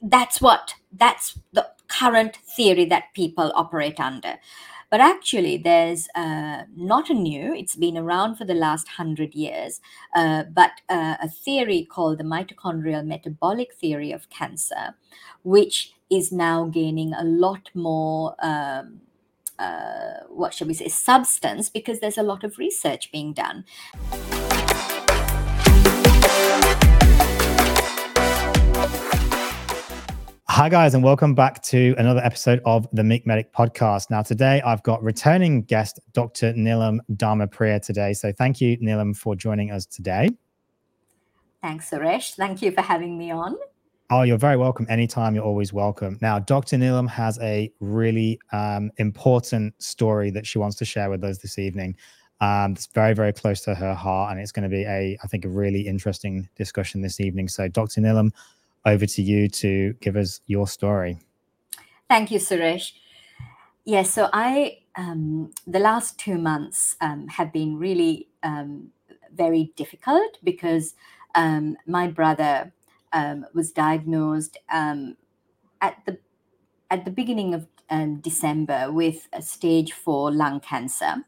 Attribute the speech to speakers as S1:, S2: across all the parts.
S1: that's what that's the current theory that people operate under. But actually, there's uh, not a new, it's been around for the last hundred years, uh, but uh, a theory called the mitochondrial metabolic theory of cancer, which is now gaining a lot more. Um, uh, what shall we say, substance because there's a lot of research being done.
S2: Hi, guys, and welcome back to another episode of the Meek Medic podcast. Now, today I've got returning guest Dr. Nelum Dharmapriya today. So, thank you, Nelum, for joining us today.
S1: Thanks, Suresh. Thank you for having me on.
S2: Oh, you're very welcome. Anytime, you're always welcome. Now, Dr. Nelum has a really um, important story that she wants to share with us this evening. Um, it's very, very close to her heart, and it's going to be a, I think, a really interesting discussion this evening. So, Dr. Nelum, over to you to give us your story.
S1: Thank you, Suresh. Yes, so I, um, the last two months um, have been really um, very difficult because um, my brother um, was diagnosed um, at the at the beginning of December with stage four lung cancer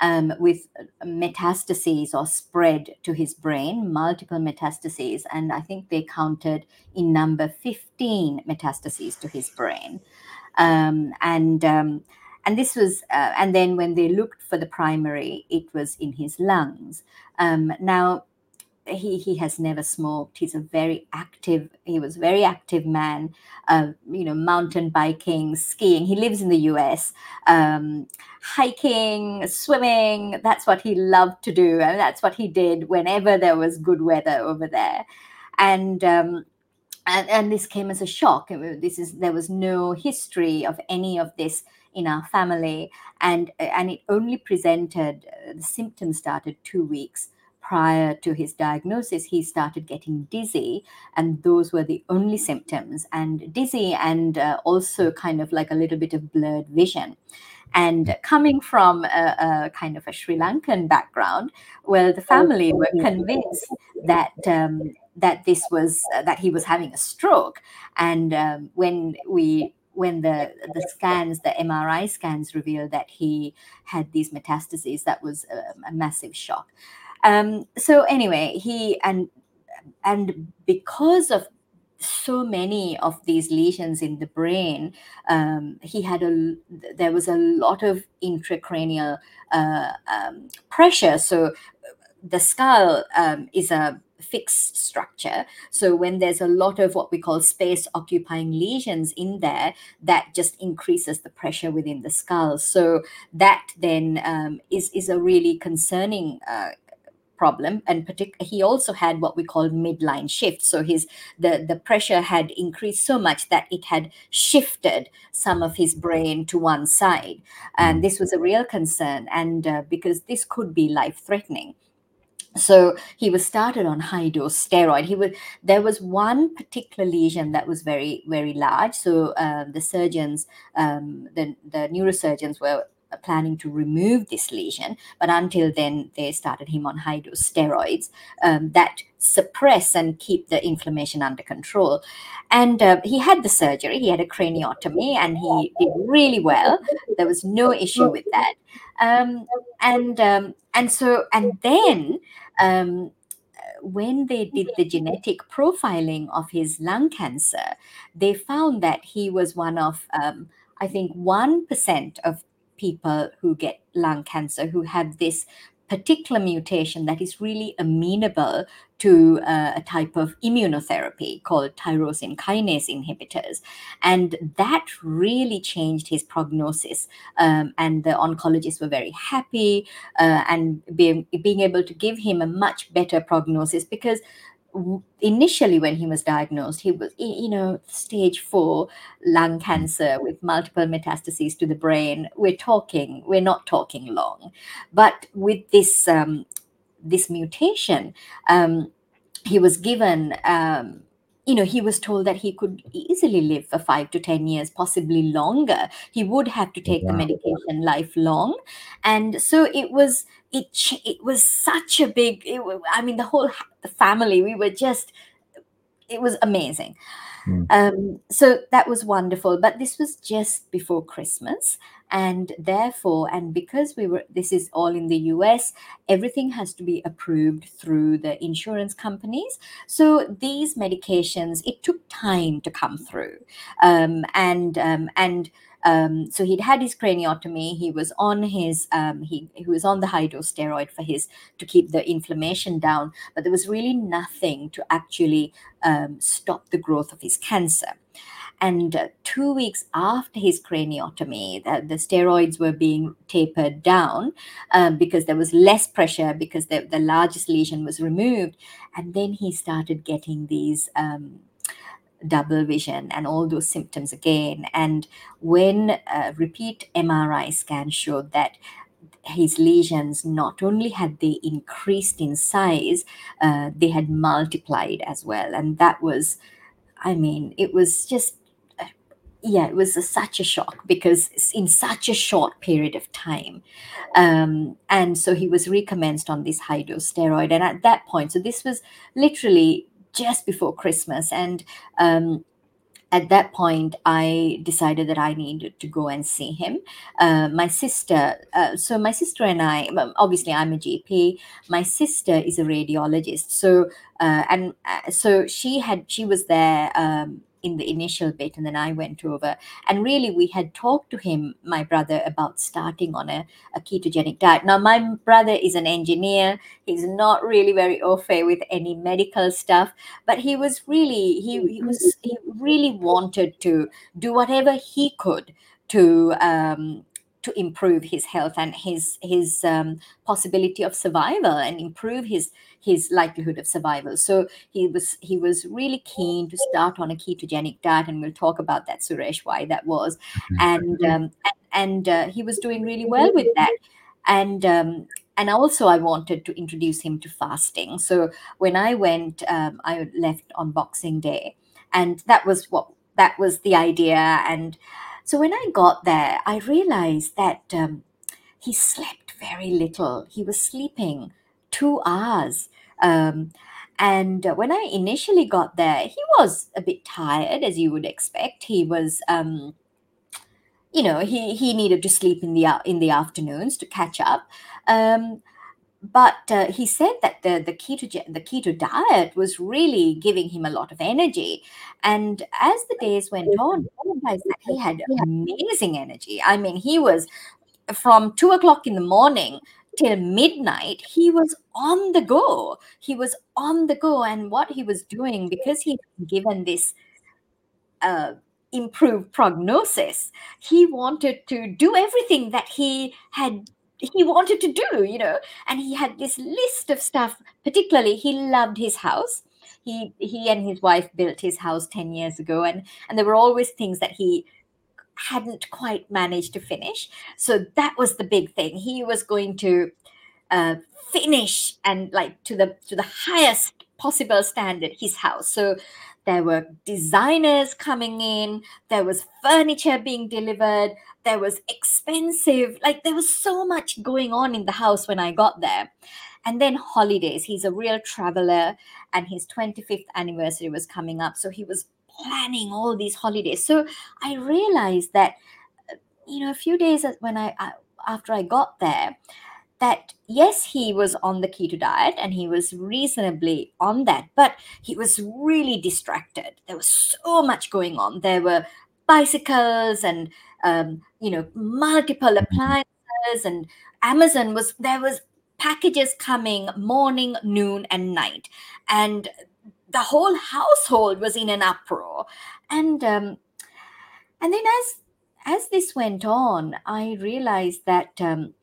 S1: um, with metastases or spread to his brain, multiple metastases. And I think they counted in number 15 metastases to his brain. Um, and um, and this was uh, and then when they looked for the primary it was in his lungs um, now he he has never smoked. He's a very active he was a very active man uh, you know mountain biking skiing. He lives in the us um, hiking swimming. That's what he loved to do and that's what he did whenever there was good weather over there. And um, and, and this came as a shock. This is there was no history of any of this in our family. And and it only presented uh, the symptoms started two weeks prior to his diagnosis, he started getting dizzy, and those were the only symptoms, and dizzy, and uh, also kind of like a little bit of blurred vision. And coming from a, a, kind of a Sri Lankan background, well, the family were convinced that um, that this was uh, that he was having a stroke. And um, when we when the the scans, the MRI scans revealed that he had these metastases, that was a, a massive shock. Um, so anyway, he and and because of so many of these lesions in the brain, um, he had a there was a lot of intracranial uh, um, pressure. So the skull um, is a fixed structure. So when there's a lot of what we call space occupying lesions in there, that just increases the pressure within the skull. So that then um, is is a really concerning uh, problem and partic- he also had what we call midline shift so his the the pressure had increased so much that it had shifted some of his brain to one side. And this was a real concern and uh, because this could be life threatening so he was started on high dose steroid. He was there was one particular lesion that was very very large. So uh, the surgeons um, the, the neurosurgeons were planning to remove this lesion, but until then, they started him on high dose steroids um, that suppress and keep the inflammation under control. And uh, he had the surgery, he had a craniotomy, and he did really well. There was no issue with that. Um, and um, and so and then um, when they did the genetic profiling of his lung cancer, they found that he was one of um, I think 1% of people who get lung cancer who have this particular mutation that is really amenable to uh, a type of immunotherapy called tyrosine kinase inhibitors. And that really changed his prognosis. Um, and the oncologists were very happy uh, and being, being able to give him a much better prognosis because initially when he was diagnosed he was you know stage 4 lung cancer with multiple metastases to the brain. We're talking we're not talking long. But with this um, this mutation um, he was given um, you know, he was told that he could easily live for five to 10 years, possibly longer. He would have to take the medication lifelong. And so it was, it, it was such a big, it, I mean, the whole family, we were just, it was amazing. Mm. Um, so that was wonderful. But this was just before Christmas. And therefore, and because we were, this is all in the US, everything has to be approved through the insurance companies. So these medications, it took time to come through. Um, and, um, and, um, so he'd had his craniotomy. He was on his um, he he was on the high dose steroid for his to keep the inflammation down, but there was really nothing to actually um, stop the growth of his cancer. And two weeks after his craniotomy, the, the steroids were being tapered down um, because there was less pressure because the, the largest lesion was removed. And then he started getting these um, double vision and all those symptoms again. And when a repeat MRI scan showed that his lesions not only had they increased in size, uh, they had multiplied as well. And that was, I mean, it was just yeah, it was a, such a shock because in such a short period of time. Um, and so he was recommenced on this high dose steroid. And at that point, so this was literally just before Christmas. And um, at that point, I decided that I needed to go and see him. Uh, my sister, uh, so my sister and I, obviously, I'm a GP. My sister is a radiologist. So, uh, and uh, so she had, she was there. Um, in the initial bit and then i went over. And really we had talked to him my brother about starting on a, a ketogenic diet. Now my brother is an engineer. He's not really very au fait with any medical stuff but he was really he, he was he really wanted to do whatever he could to um, to improve his health and his his um, possibility of survival and improve his his likelihood of survival. So he was he was really keen to start on a ketogenic diet, and we'll talk about that, Suresh, why that was, mm-hmm. and um, and, and uh, he was doing really well with that, and. Um, and also, I wanted to introduce him to fasting. So when I went, um, I left on Boxing Day, and that was what that was the idea. And so when I got there, I realized that um, he slept very little. He was sleeping two hours. Um, and when I initially got there, he was a bit tired, as you would expect. He was, um, you know, he he needed to sleep in the in the afternoons to catch up. Um, but uh, he said that the the keto the keto diet was really giving him a lot of energy. And as the days went on I realized that he had amazing energy. I mean he was from two o'clock in the morning till midnight he was on the go. He was on the go. And what he was doing because he had given this uh, improved prognosis he wanted to do everything that he had he wanted to do, you know. And he had this list of stuff. Particularly, he loved his house. He he and his wife built his house ten years ago, and and there were always things that he hadn't quite managed to finish. So that was the big thing. He was going to uh, finish and like to the to the highest possible standard his house. So there were designers coming in, there was furniture being delivered, there was expensive, like there was so much going on in the house when I got there. And then holidays. He's a real traveler, and his 25th anniversary was coming up. So he was planning all these holidays. So I realized that, uh, you know, a few days when I, after I got there, that yes, he was on the keto diet and he was reasonably on that, but he was really distracted. There was so much going on. There were bicycles and um, you know multiple appliances and Amazon was there was packages coming morning, noon, and night, and the whole household was in an uproar. And um, and then as as this went on, I realized that. Um,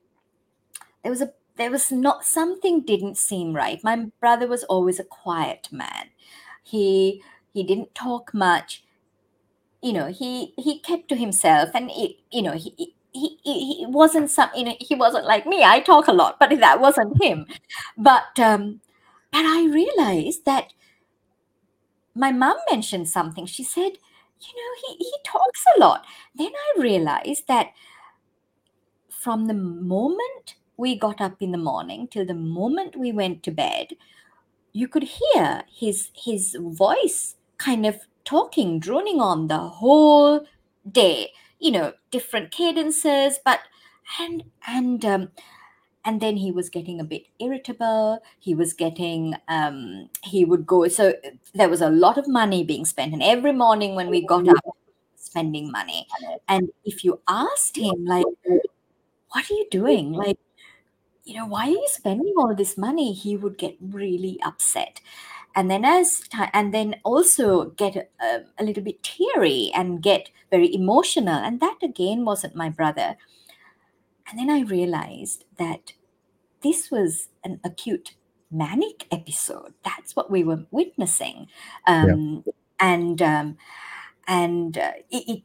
S1: there was a there was not something didn't seem right. My brother was always a quiet man. He he didn't talk much. You know he he kept to himself and it, you know he he, he wasn't some you know he wasn't like me. I talk a lot but that wasn't him. But um but i realized that my mom mentioned something. She said you know he, he talks a lot. Then i realized that from the moment we got up in the morning till the moment we went to bed, you could hear his his voice kind of talking, droning on the whole day. You know, different cadences, but and and um, and then he was getting a bit irritable he was getting um, he would go so there was a lot of money being spent and every morning when we got up spending money and if you asked him like what are you doing like you know why are you spending all this money he would get really upset and then as time and then also get a, a little bit teary and get very emotional and that again wasn't my brother and then I realized that this was an acute manic episode. That's what we were witnessing. Um, yeah. And um, and uh, it,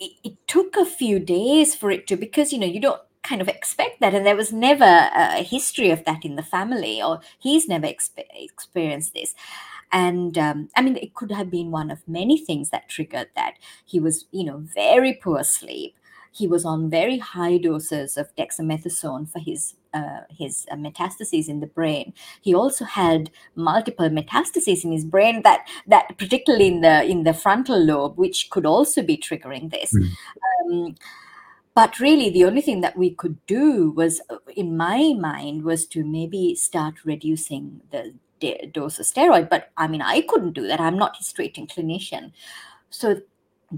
S1: it, it took a few days for it to because you know you don't kind of expect that and there was never a history of that in the family or he's never exp- experienced this and um, i mean it could have been one of many things that triggered that he was you know very poor sleep he was on very high doses of dexamethasone for his uh, his uh, metastases in the brain. He also had multiple metastases in his brain that that particularly in the in the frontal lobe, which could also be triggering this. Mm. Um, but really, the only thing that we could do was, uh, in my mind, was to maybe start reducing the dose of steroid. But I mean, I couldn't do that. I'm not his treating clinician. So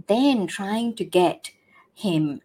S1: then trying to get him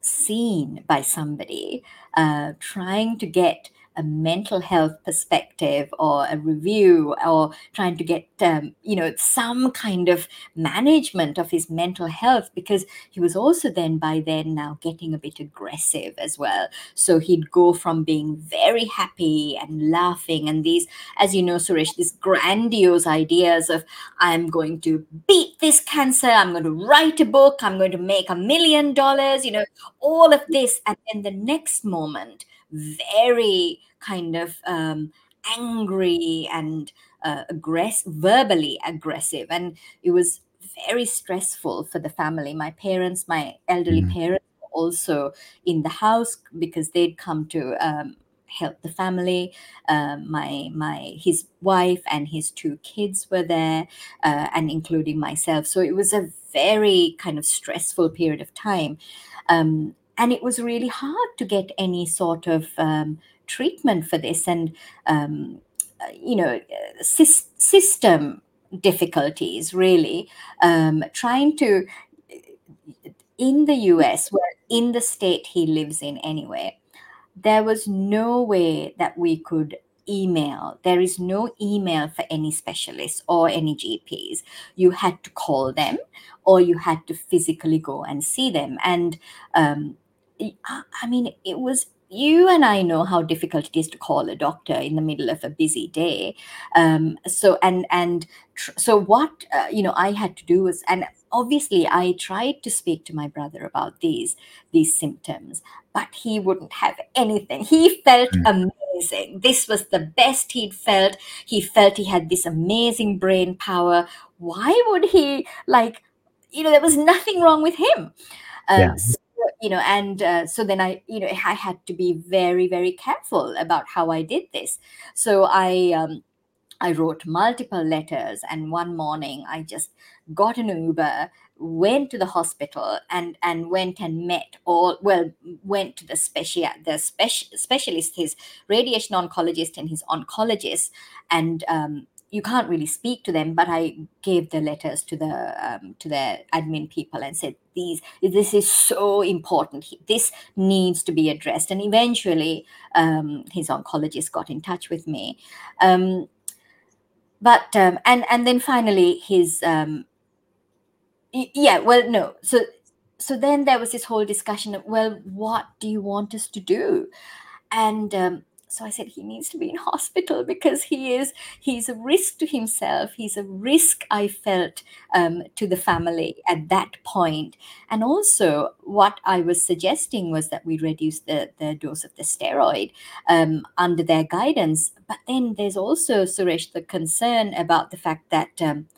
S1: seen by somebody, uh, trying to get a mental health perspective or a review or trying to get um, you know some kind of management of his mental health because he was also then by then now getting a bit aggressive as well. So he'd go from being very happy and laughing and these as you know suresh these grandiose ideas of i'm going to beat this cancer i'm going to write a book i'm going to make a million dollars you know all of this. And then the next moment very kind of um, angry and uh, aggressive, verbally aggressive, and it was very stressful for the family. My parents, my elderly mm. parents, also in the house because they'd come to um, help the family. Uh, my my his wife and his two kids were there, uh, and including myself. So it was a very kind of stressful period of time. Um, and it was really hard to get any sort of um, treatment for this. And um, uh, you know system difficulties really um, trying to in the us where in the state he lives in anyway there was no way that we could email. There is no email for any specialists or any gps you had to call them or you had to physically go and see them. And um, I mean, it was you and I know how difficult it is to call a doctor in the middle of a busy day. Um, so and and tr- so what uh, you know I had to do was and obviously I tried to speak to my brother about these these symptoms, but he wouldn't have anything. He felt mm. amazing. This was the best he'd felt. He felt he had this amazing brain power. Why would he like? You know, there was nothing wrong with him. Um, yeah. so you know and uh, so then i you know i had to be very very careful about how i did this. So i um, i wrote multiple letters and one morning i just got an uber went to the hospital and and went and met all well went to the special the special specialist his radiation oncologist and his oncologist and um, you can't really speak to them but i gave the letters to the um, to the admin people and said these this is so important. This needs to be addressed. And eventually um, his oncologist got in touch with me. Um, but um, and and then finally his um, yeah well no. So so then there was this whole discussion of well what do you want us to do? And um, so i said he needs to be in hospital because he is he's a risk to himself. He's a risk i felt um, to the family at that point. And also what i was suggesting was that we reduce the, the dose of the steroid um, under their guidance. But then there's also suresh the concern about the fact that um,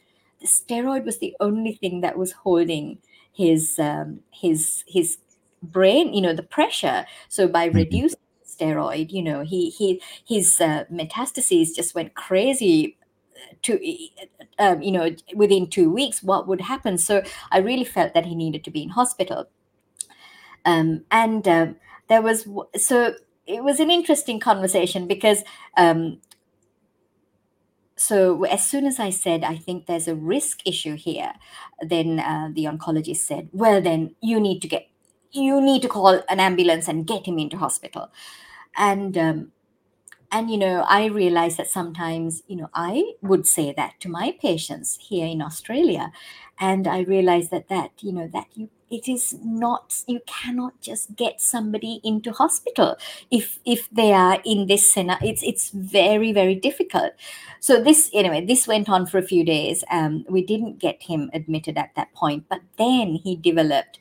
S1: the steroid was the only thing that was holding his um, his his brain you know the pressure. So by mm-hmm. reducing steroid you know he he his uh, metastases just went crazy to um, you know within two weeks what would happen? So i really felt that he needed to be in hospital. Um, and um, there was so it was an interesting conversation because um, so as soon as I said, I think there's a risk issue here, then uh, the oncologist said, well, then you need to get, you need to call an ambulance and get him into hospital. And, um, and, you know, I realize that sometimes, you know, I would say that to my patients here in Australia. And I realize that that, you know, that you it is not you cannot just get somebody into hospital if if they are in this scenario it's it's very very difficult so this anyway this went on for a few days um, we didn't get him admitted at that point but then he developed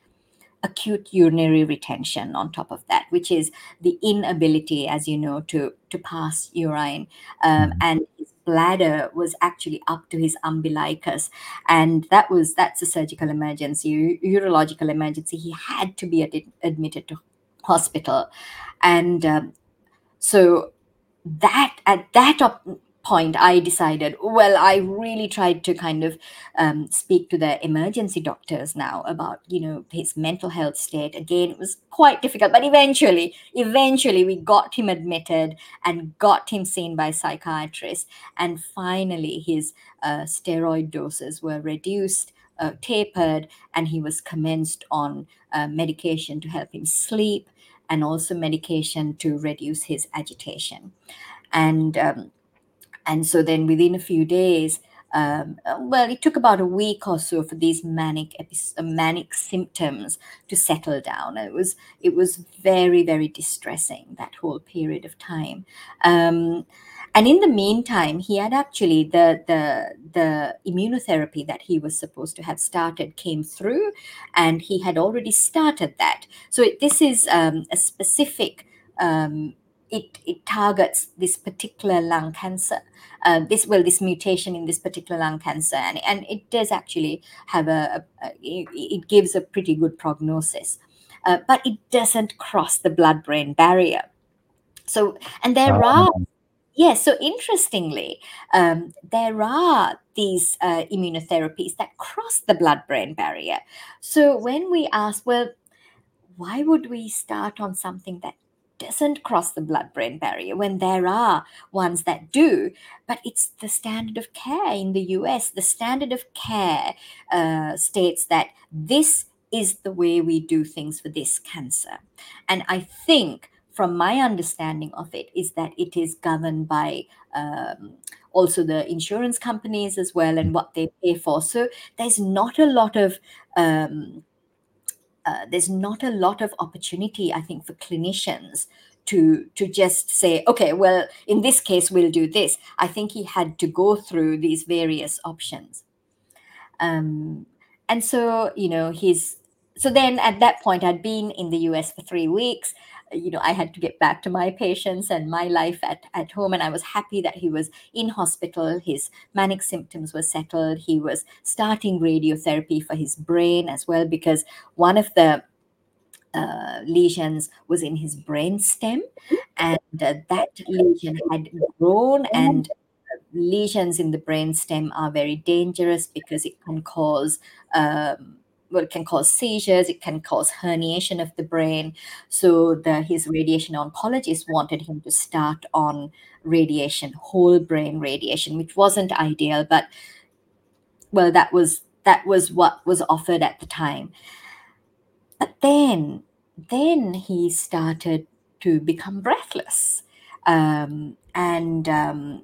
S1: acute urinary retention on top of that which is the inability as you know to to pass urine. Um, mm-hmm. and bladder was actually up to his umbilicus. And that was that's a surgical emergency urological emergency. He had to be ad- admitted to hospital. And um, so that at that op- point, I decided, well, I really tried to kind of um, speak to the emergency doctors now about, you know, his mental health state. Again, it was quite difficult, but eventually, eventually, we got him admitted and got him seen by psychiatrists. And finally, his uh, steroid doses were reduced. Uh, tapered and he was commenced on uh, medication to help him sleep and also medication to reduce his agitation and um, and so then within a few days, um, well, it took about a week or so for these manic uh, manic symptoms to settle down. It was it was very very distressing that whole period of time. Um, and in the meantime, he had actually the the the immunotherapy that he was supposed to have started came through, and he had already started that. So it, this is um, a specific um, it, it targets this particular lung cancer, uh, this well, this mutation in this particular lung cancer, and, and it does actually have a, a, a it gives a pretty good prognosis, uh, but it doesn't cross the blood-brain barrier. So, and there are Yes, so interestingly, um, there are these uh, immunotherapies that cross the blood brain barrier. So when we ask, well, why would we start on something that doesn't cross the blood brain barrier when there are ones that do. But it's the standard of care in the US. The standard of care uh, states that this is the way we do things for this cancer. And I think from my understanding of it is that it is governed by um, also the insurance companies as well and what they pay for so there's not a lot of um, uh, there's not a lot of opportunity, I think, for clinicians to to just say, okay, well, in this case, we'll do this. I think he had to go through these various options, um, and so you know, he's so then at that point, I'd been in the U.S. for three weeks you know, I had to get back to my patients and my life at, at home. And I was happy that he was in hospital. His manic symptoms were settled. He was starting radiotherapy for his brain as well, because one of the uh, lesions was in his brain stem, and uh, that lesion had grown and lesions in the brain stem are very dangerous because it can cause um, well, it can cause seizures, it can cause herniation of the brain. So the his radiation oncologist wanted him to start on radiation, whole brain radiation, which wasn't ideal, but well, that was that was what was offered at the time. But then, then he started to become breathless, um, and um,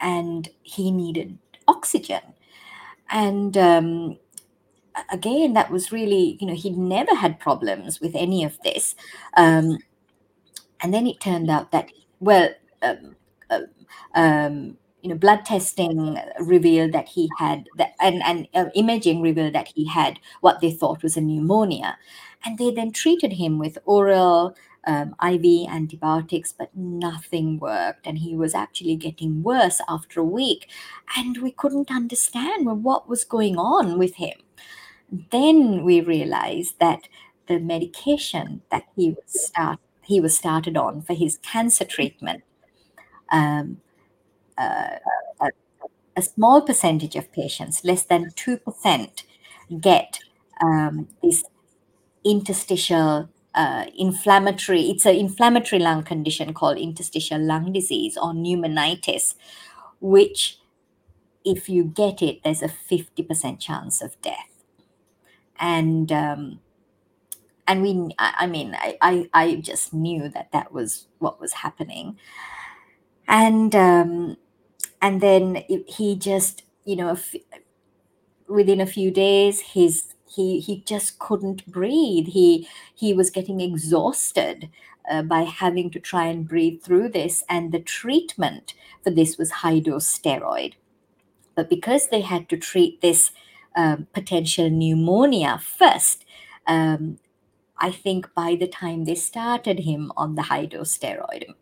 S1: and he needed oxygen, and um, again, that was really, you know, he'd never had problems with any of this. Um, and then it turned out that, well, um, uh, um, you know, blood testing revealed that he had that, and, and uh, imaging revealed that he had what they thought was a pneumonia. And they then treated him with oral um, IV antibiotics, but nothing worked. And he was actually getting worse after a week. And we couldn't understand what was going on with him. Then we realized that the medication that he was start he was started on for his cancer treatment um, uh, uh, a small percentage of patients, less than 2%, get um, this interstitial uh, inflammatory, it's an inflammatory lung condition called interstitial lung disease or pneumonitis, which if you get it, there's a 50% chance of death. And um, and we, I, mean, I, I, I just knew that that was what was happening. And um, and then he just, you know, within a few days, his he he just couldn't breathe. He he was getting exhausted uh, by having to try and breathe through this, and the treatment for this was high dose steroid. But because they had to treat this um, potential pneumonia first, um, I think by the time they started him on the high dose steroid,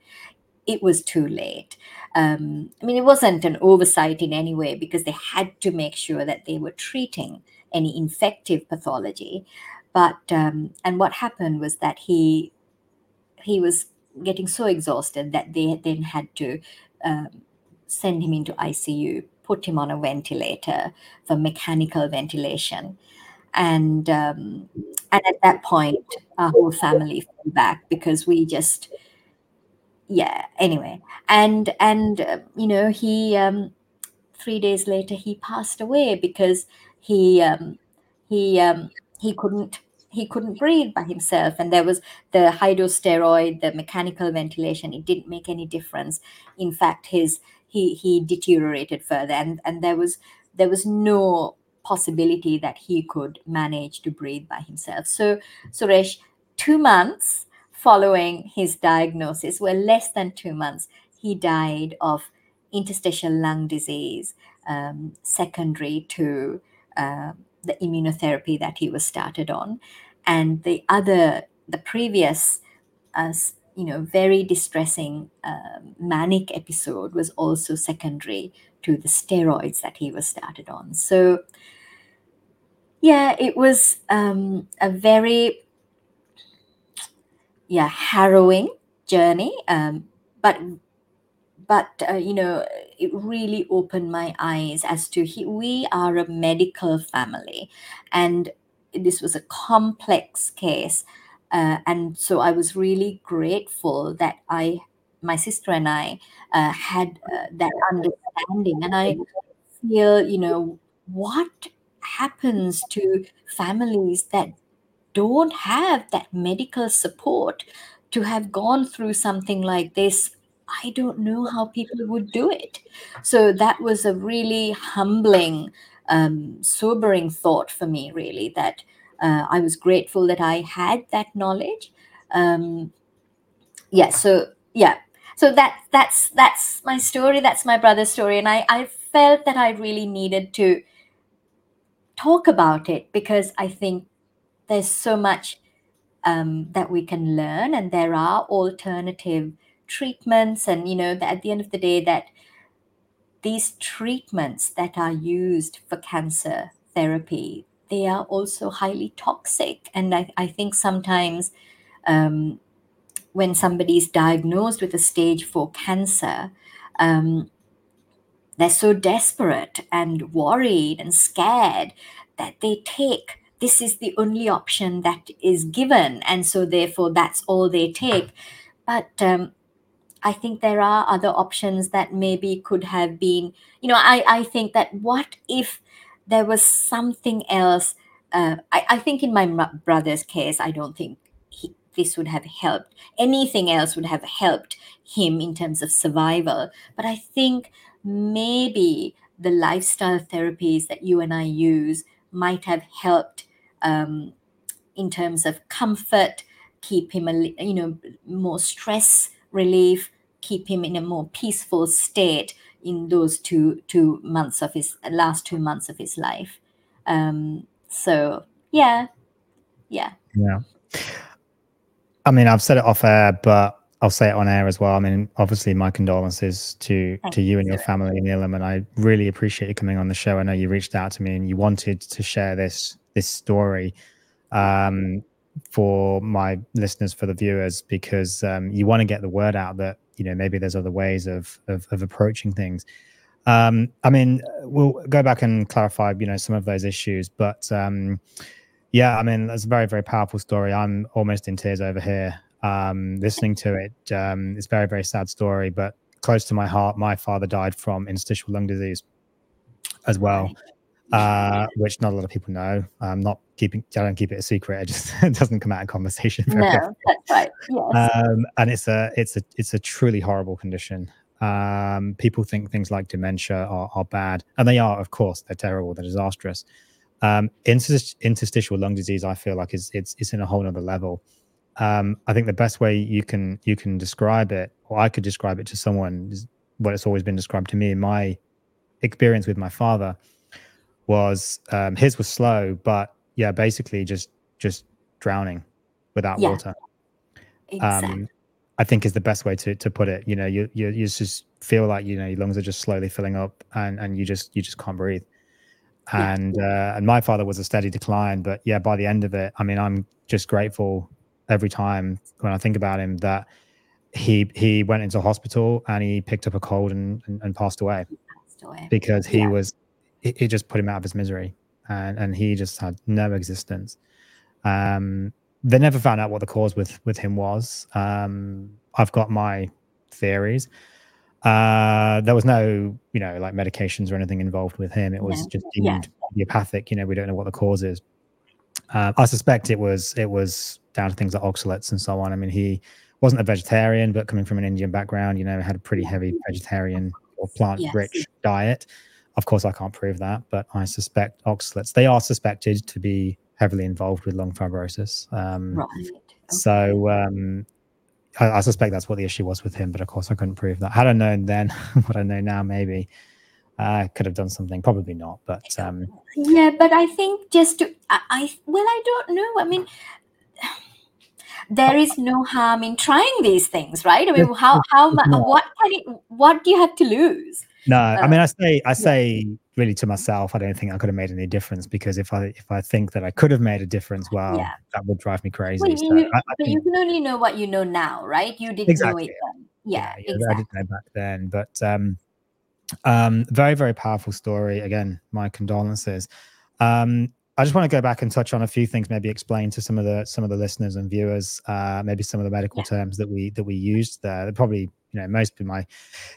S1: it was too late. Um, I mean, it wasn't an oversight in any way because they had to make sure that they were treating any infective pathology. But um, and what happened was that he he was getting so exhausted that they then had to um, send him into ICU put him on a ventilator for mechanical ventilation. And um, and at that point, our whole family fell back because we just, yeah. Anyway, and and uh, you know he um, three days later he passed away because he um, he um, he couldn't he couldn't breathe by himself and there was the high dose steroid the mechanical ventilation it didn't make any difference in fact his he he deteriorated further. And and there was there was no possibility that he could manage to breathe by himself. So suresh two months following his diagnosis well less than two months he died of interstitial lung disease um, secondary to uh, the immunotherapy that he was started on. And the other the previous uh, you know very distressing uh, manic episode was also secondary to the steroids that he was started on. So yeah it was um, a very yeah harrowing journey um, but but uh, you know it really opened my eyes as to he, we are a medical family and this was a complex case uh, and so I was really grateful that I, my sister and I, uh, had uh, that understanding. And I feel, you know, what happens to families that don't have that medical support to have gone through something like this I don't know how people would do it. So that was a really humbling, um, sobering thought for me, really, that uh, I was grateful that I had that knowledge. Um, yeah, so yeah, so that that's that's my story. That's my brother's story, and I I felt that I really needed to talk about it because I think there's so much um, that we can learn, and there are alternative treatments, and you know at the end of the day that these treatments that are used for cancer therapy they are also highly toxic. And I, I think sometimes um, when somebody is diagnosed with a stage four cancer, um, they're so desperate and worried and scared that they take this is the only option that is given. And so, therefore, that's all they take. But um, I think there are other options that maybe could have been, you know, I, I think that what if there was something else. Uh, I, I think in my brother's case, I don't think he, this would have helped. Anything else would have helped him in terms of survival. But I think maybe the lifestyle therapies that you and I use might have helped um, in terms of comfort, keep him a you know more stress relief, keep him in a more peaceful state in those two two months of his last two months of his life. Um, so yeah, yeah,
S2: yeah. I mean, I've said it off air, but I'll say it on air as well. I mean, obviously, my condolences to Thank to you and your family, Nelum, and I really appreciate you coming on the show. I know you reached out to me and you wanted to share this this story um, for my listeners, for the viewers, because um, you want to get the word out that you know maybe there's other ways of of, of approaching things Um, I mean, we'll go back and clarify, you know, some of those issues, but um, yeah, I mean, that's a very, very powerful story. I'm almost in tears over here um, listening to it. Um, it's very, very sad story, but close to my heart. My father died from interstitial lung disease as well, uh, which not a lot of people know. I'm not keeping, I don't keep it a secret. It just it doesn't come out in conversation.
S1: no, often. that's right. Yes.
S2: Um, and it's a, it's a, it's a truly horrible condition. Um, people think things like dementia are, are bad, and they are, of course, they're terrible, they're disastrous. Um, interstitial lung disease, I feel like is it's it's in a whole other level. Um, I think the best way you can you can describe it, or I could describe it to someone, is what it's always been described to me in my experience with my father was um, his was slow, but yeah, basically just just drowning without yeah. water.
S1: Exactly. Um,
S2: I think is the best way to to put it. You know, you you you just feel like you know your lungs are just slowly filling up, and and you just you just can't breathe. And yeah. uh, and my father was a steady decline, but yeah, by the end of it, I mean, I'm just grateful every time when I think about him that he he went into hospital and he picked up a cold and and, and passed, away
S1: passed away
S2: because he yeah. was it, it, just put him out of his misery and and he just had no existence. Um, they never found out what the cause with with him was. Um, I've got my theories. Uh, there was no, you know, like medications or anything involved with him. It was just deemed yeah. idiopathic. You know, we don't know what the cause is. Uh, I suspect it was it was down to things like oxalates and so on. I mean, he wasn't a vegetarian, but coming from an Indian background, you know, had a pretty heavy vegetarian or plant-rich yes. diet. Of course, I can't prove that, but I suspect oxalates. They are suspected to be heavily involved with lung fibrosis. Um, right. Okay. So um, I, I, suspect that's what the issue was with him, but of course I couldn't prove that. Had I known then what I know now, maybe I uh, could have done something. Probably not, but um,
S1: yeah. But I think just to I, I well, I don't know. I mean, there is no harm in trying these things, right? I mean, how how what can it, what do you have to lose?
S2: No, I mean, I say I say really to myself, I don't think I could have made any difference because if I if I think that I could have made a difference, well, yeah. that would drive me crazy. Well,
S1: so you, I, I but think, you can only know what you know now, right? You didn't exactly, know it then. Yeah, yeah, exactly. I didn't
S2: know back then, but um, um, very very powerful story. Again, my condolences. Um, I just want to go back and touch on a few things, maybe explain to some of the some of the listeners and viewers, uh, maybe some of the medical yeah. terms that we that we used there. They're probably you know most of my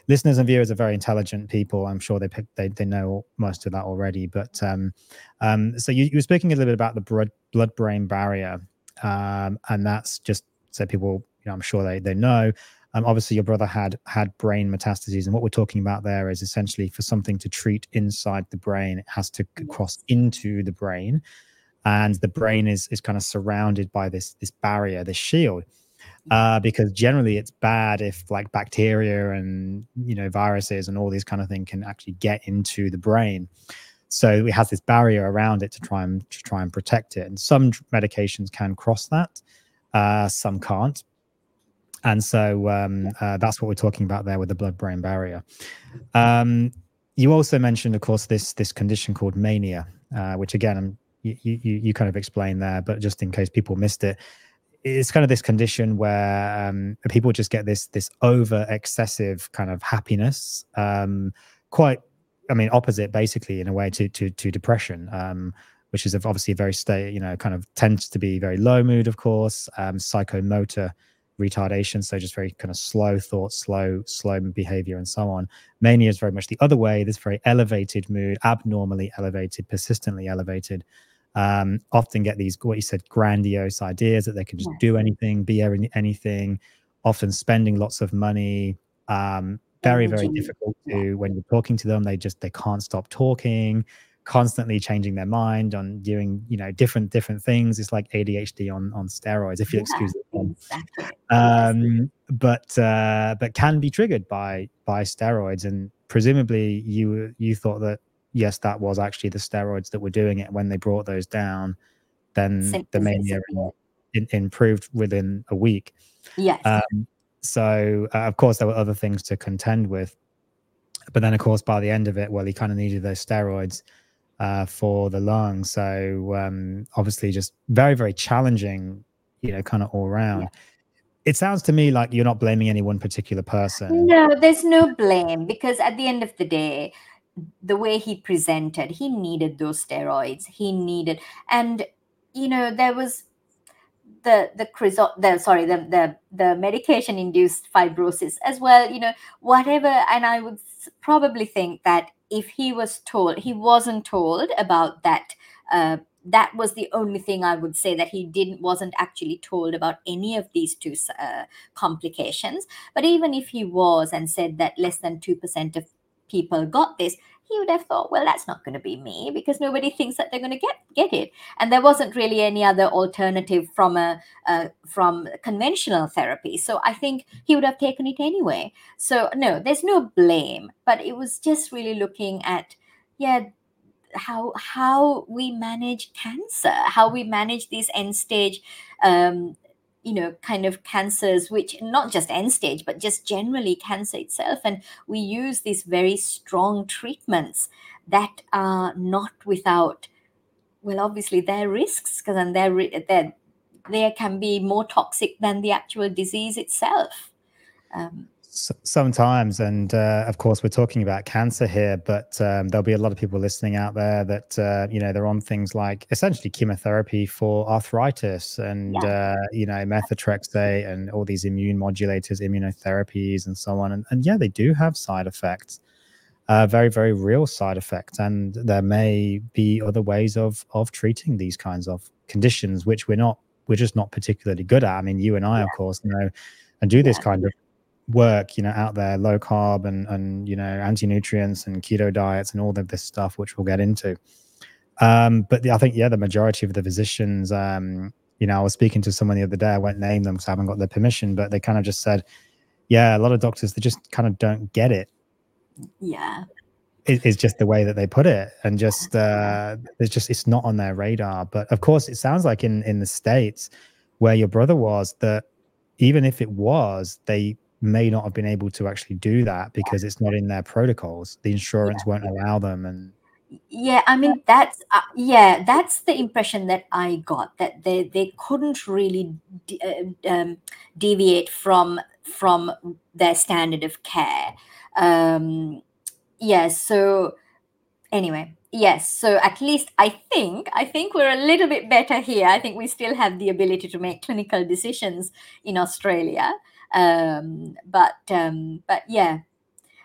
S2: listeners and viewers are very intelligent people. I'm sure they pick, they they know most of that already. But um, um, so you, you were speaking a little bit about the blood blood brain barrier, um, and that's just so people you know I'm sure they they know um, obviously, your brother had had brain metastases, and what we're talking about there is essentially for something to treat inside the brain, it has to cross into the brain, and the brain is is kind of surrounded by this this barrier, this shield. Uh, because generally it's bad if like bacteria and you know viruses and all these kind of things can actually get into the brain. So it has this barrier around it to try and to try and protect it. And some medications can cross that. Uh, some can't. And so um, uh, that's what we're talking about there with the blood-brain barrier. Um, you also mentioned, of course, this this condition called mania, uh, which again, um, you, you, you kind of explained there, but just in case people missed it, it's kind of this condition where um, people just get this this over excessive kind of happiness, um, quite, I mean, opposite basically in a way to to to depression. Um, which is obviously a very state, you know, kind of tends to be very low mood, of course, um, psychomotor retardation so just very kind of slow thought slow slow behavior and so on mania is very much the other way this very elevated mood abnormally elevated persistently elevated um, often get these what you said grandiose ideas that they can just yeah. do anything be anything often spending lots of money um, very very difficult to when you're talking to them they just they can't stop talking constantly changing their mind on doing you know different different things it's like adhd on on steroids if you yeah, excuse exactly. um but uh but can be triggered by by steroids and presumably you you thought that yes that was actually the steroids that were doing it when they brought those down then Symptoms the mania in, improved within a week
S1: yes um,
S2: so uh, of course there were other things to contend with but then of course by the end of it well he kind of needed those steroids uh, for the lung. So um, obviously, just very very challenging, you know, kind of all around. it sounds to me like you're not blaming any one particular person.
S1: No, there's no blame because at the end of the day, the way he presented, he needed those steroids. He needed, and you know, there was the the the sorry the the the medication induced fibrosis as well. You know, whatever, and I would probably think that if he was told, he wasn't told about that. Uh, that was the only thing I would say that he didn't wasn't actually told about any of these two uh, complications. But even if he was and said that less than two percent of people got this, he would have thought, well, that's not going to be me because nobody thinks that they're going to get get it, and there wasn't really any other alternative from a uh, from conventional therapy. So I think he would have taken it anyway. So no, there's no blame, but it was just really looking at yeah how how we manage cancer, how we manage these end stage, um, you know, kind of cancers, which not just end stage, but just generally cancer itself, and we use these very strong treatments that are not without, well, obviously their risks, because they're, they're they can be more toxic than the actual disease itself.
S2: Um, sometimes and uh, of course we're talking about cancer here but um, there'll be a lot of people listening out there that uh, you know they're on things like essentially chemotherapy for arthritis and yeah. uh, you know methotrexate and all these immune modulators immunotherapies and so on and, and yeah they do have side effects uh, very very real side effects and there may be other ways of of treating these kinds of conditions which we're not we're just not particularly good at i mean you and i yeah. of course know and do this yeah. kind of work you know out there low carb and and you know anti nutrients and keto diets and all of this stuff which we'll get into. Um but the, i think yeah the majority of the physicians um you know i was speaking to someone the other day i won't name them because i haven't got their permission but they kind of just said yeah a lot of doctors they just kind of don't get it.
S1: Yeah.
S2: It, it's just the way that they put it and just uh it's just it's not on their radar. But of course it sounds like in in the states where your brother was that even if it was they may not have been able to actually do that because it's not in their protocols. The insurance yeah. won't allow them, and
S1: yeah, I mean that's uh, yeah, that's the impression that I got that they they couldn't really de- uh, um, deviate from from their standard of care. Um, yeah, so anyway, yes so at least i think i think we're a little bit better here i think we still have the ability to make clinical decisions in australia um, but um, but yeah.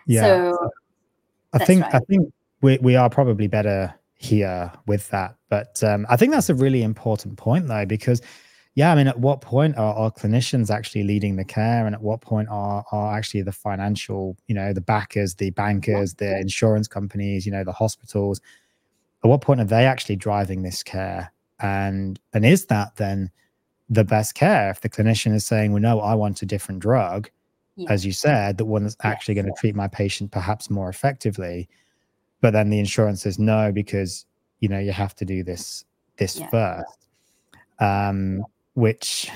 S2: Yeah. So I think right. I think we we are probably better here with that. But um, I think that's a really important point though, because yeah, I mean, at what point are, are clinicians actually leading the care, and at what point are are actually the financial, you know, the backers, the bankers, the insurance companies, you know, the hospitals? At what point are they actually driving this care? And and is that then the best care if the clinician is saying well no i want a different drug yeah. as you said the one that's actually yes. going to treat my patient perhaps more effectively but then the insurance says no because you know you have to do this this yeah. first um which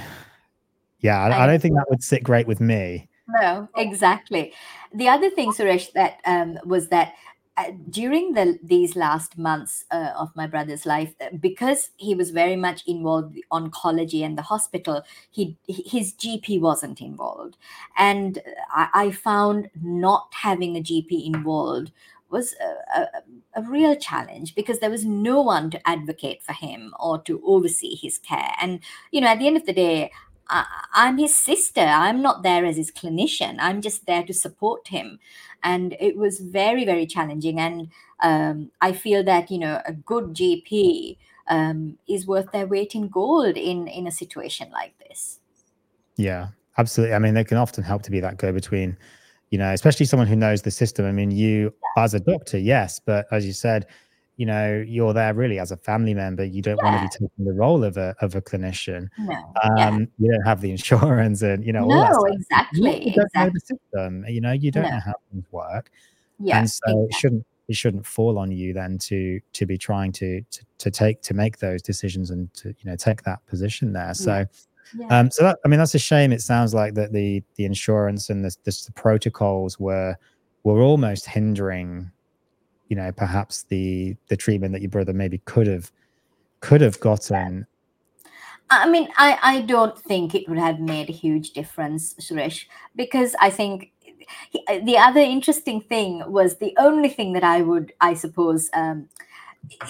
S2: yeah I, I, don't think that would sit great with me
S1: no exactly the other thing suresh that um was that uh, during the these last months uh, of my brother's life uh, because he was very much involved with oncology and the hospital he his gp wasn't involved. And I, I found not having a gp involved was a, a, a, real challenge because there was no one to advocate for him or to oversee his care. And you know at the end of the day I, am his sister. I'm not there as his clinician. I'm just there to support him. And it was very, very challenging. And um, I feel that, you know, a good GP um, is worth their weight in gold in, in a situation like this.
S2: Yeah, absolutely. I mean, they can often help to be that go between, you know, especially someone who knows the system. I mean, you as a doctor, yes, but as you said, you know you're there really as a family member you don't yeah. want to be taking the role of a of a clinician no. um yeah. you don't have the insurance and you know
S1: no exactly
S2: you, don't exactly. know the system you know you don't no. know how things work yeah and so exactly. it shouldn't it shouldn't fall on you then to to be trying to to, to take to make those decisions and to you know take that position there so yeah. um so that i mean that's a shame it sounds like that the the insurance and the, the, the protocols were were almost hindering you know perhaps the the treatment that your brother maybe could have could have gotten.
S1: I mean, I, I don't think it would have made a huge difference, Suresh, because I think the other interesting thing was the only thing that I would, I suppose, um,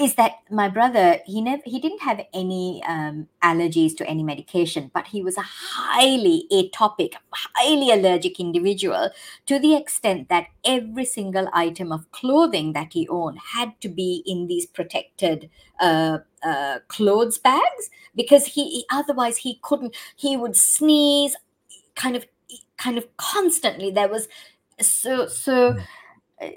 S1: is that my brother he never he didn't have any um, allergies to any medication but he was a highly atopic highly allergic individual to the extent that every single item of clothing that he owned had to be in these protected uh, uh, clothes bags because he otherwise he couldn't he would sneeze kind of kind of constantly there was so so hmm. uh,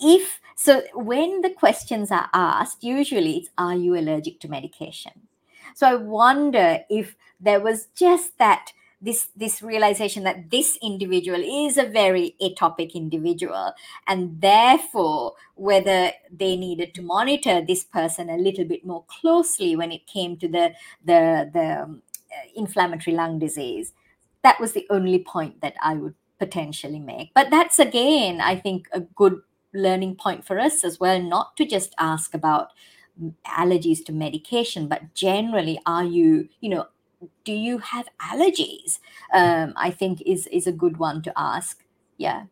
S1: if so when the questions are asked, usually it's, are you allergic to medication? So I wonder if there was just that this this realization that this individual is a very atopic individual and therefore whether they needed to monitor this person a little bit more closely when it came to the the the um, inflammatory lung disease that was the only point that i would potentially make but that's again i think a good learning point for us as well, not to just ask about allergies to medication, but generally, are you, you know, do you have allergies? Um, I think is is a good one to ask. Yeah.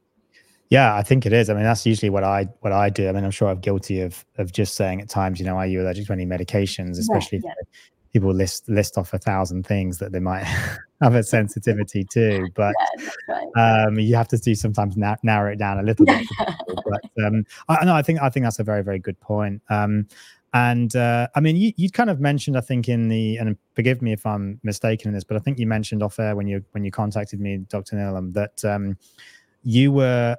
S2: Yeah, I think it is. I mean, that's usually what I what I do. I mean, I'm sure I'm guilty of of just saying at times, you know, are you allergic to any medications, especially yeah, yeah people list list off a thousand things that they might have a sensitivity to but yeah, right. um, you have to do sometimes na- narrow it down a little bit but um, I, no, I think I think that's a very very good point um, and uh, I mean you you kind of mentioned I think in the and forgive me if I'm mistaken in this but I think you mentioned off air when you when you contacted me Dr. Nelum, that um, you were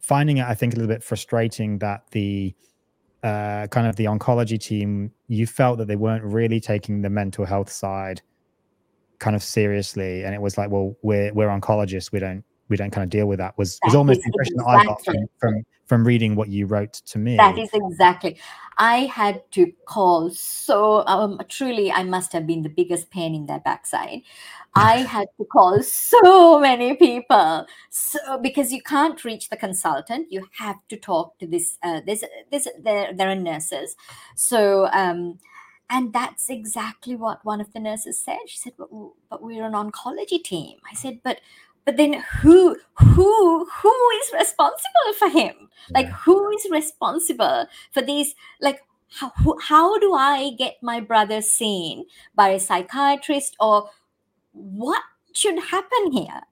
S2: finding it I think a little bit frustrating that the uh, kind of the oncology team, you felt that they weren't really taking the mental health side kind of seriously, and it was like, well, we're we're oncologists, we don't we don't kind of deal with that. Was that was almost the impression exactly. that I got from, from from reading what you wrote to me.
S1: That is exactly. I had to call so um, truly. I must have been the biggest pain in their backside. I had to call so many people, so because you can't reach the consultant, you have to talk to this. Uh, this, this, there, there are nurses, so. Um, and that's exactly what one of the nurses said. She said, "But, but we're an oncology team." I said, "But but then who who who is responsible for him? Like who is responsible for these like how, how do i get my brother seen by a psychiatrist or what should happen here?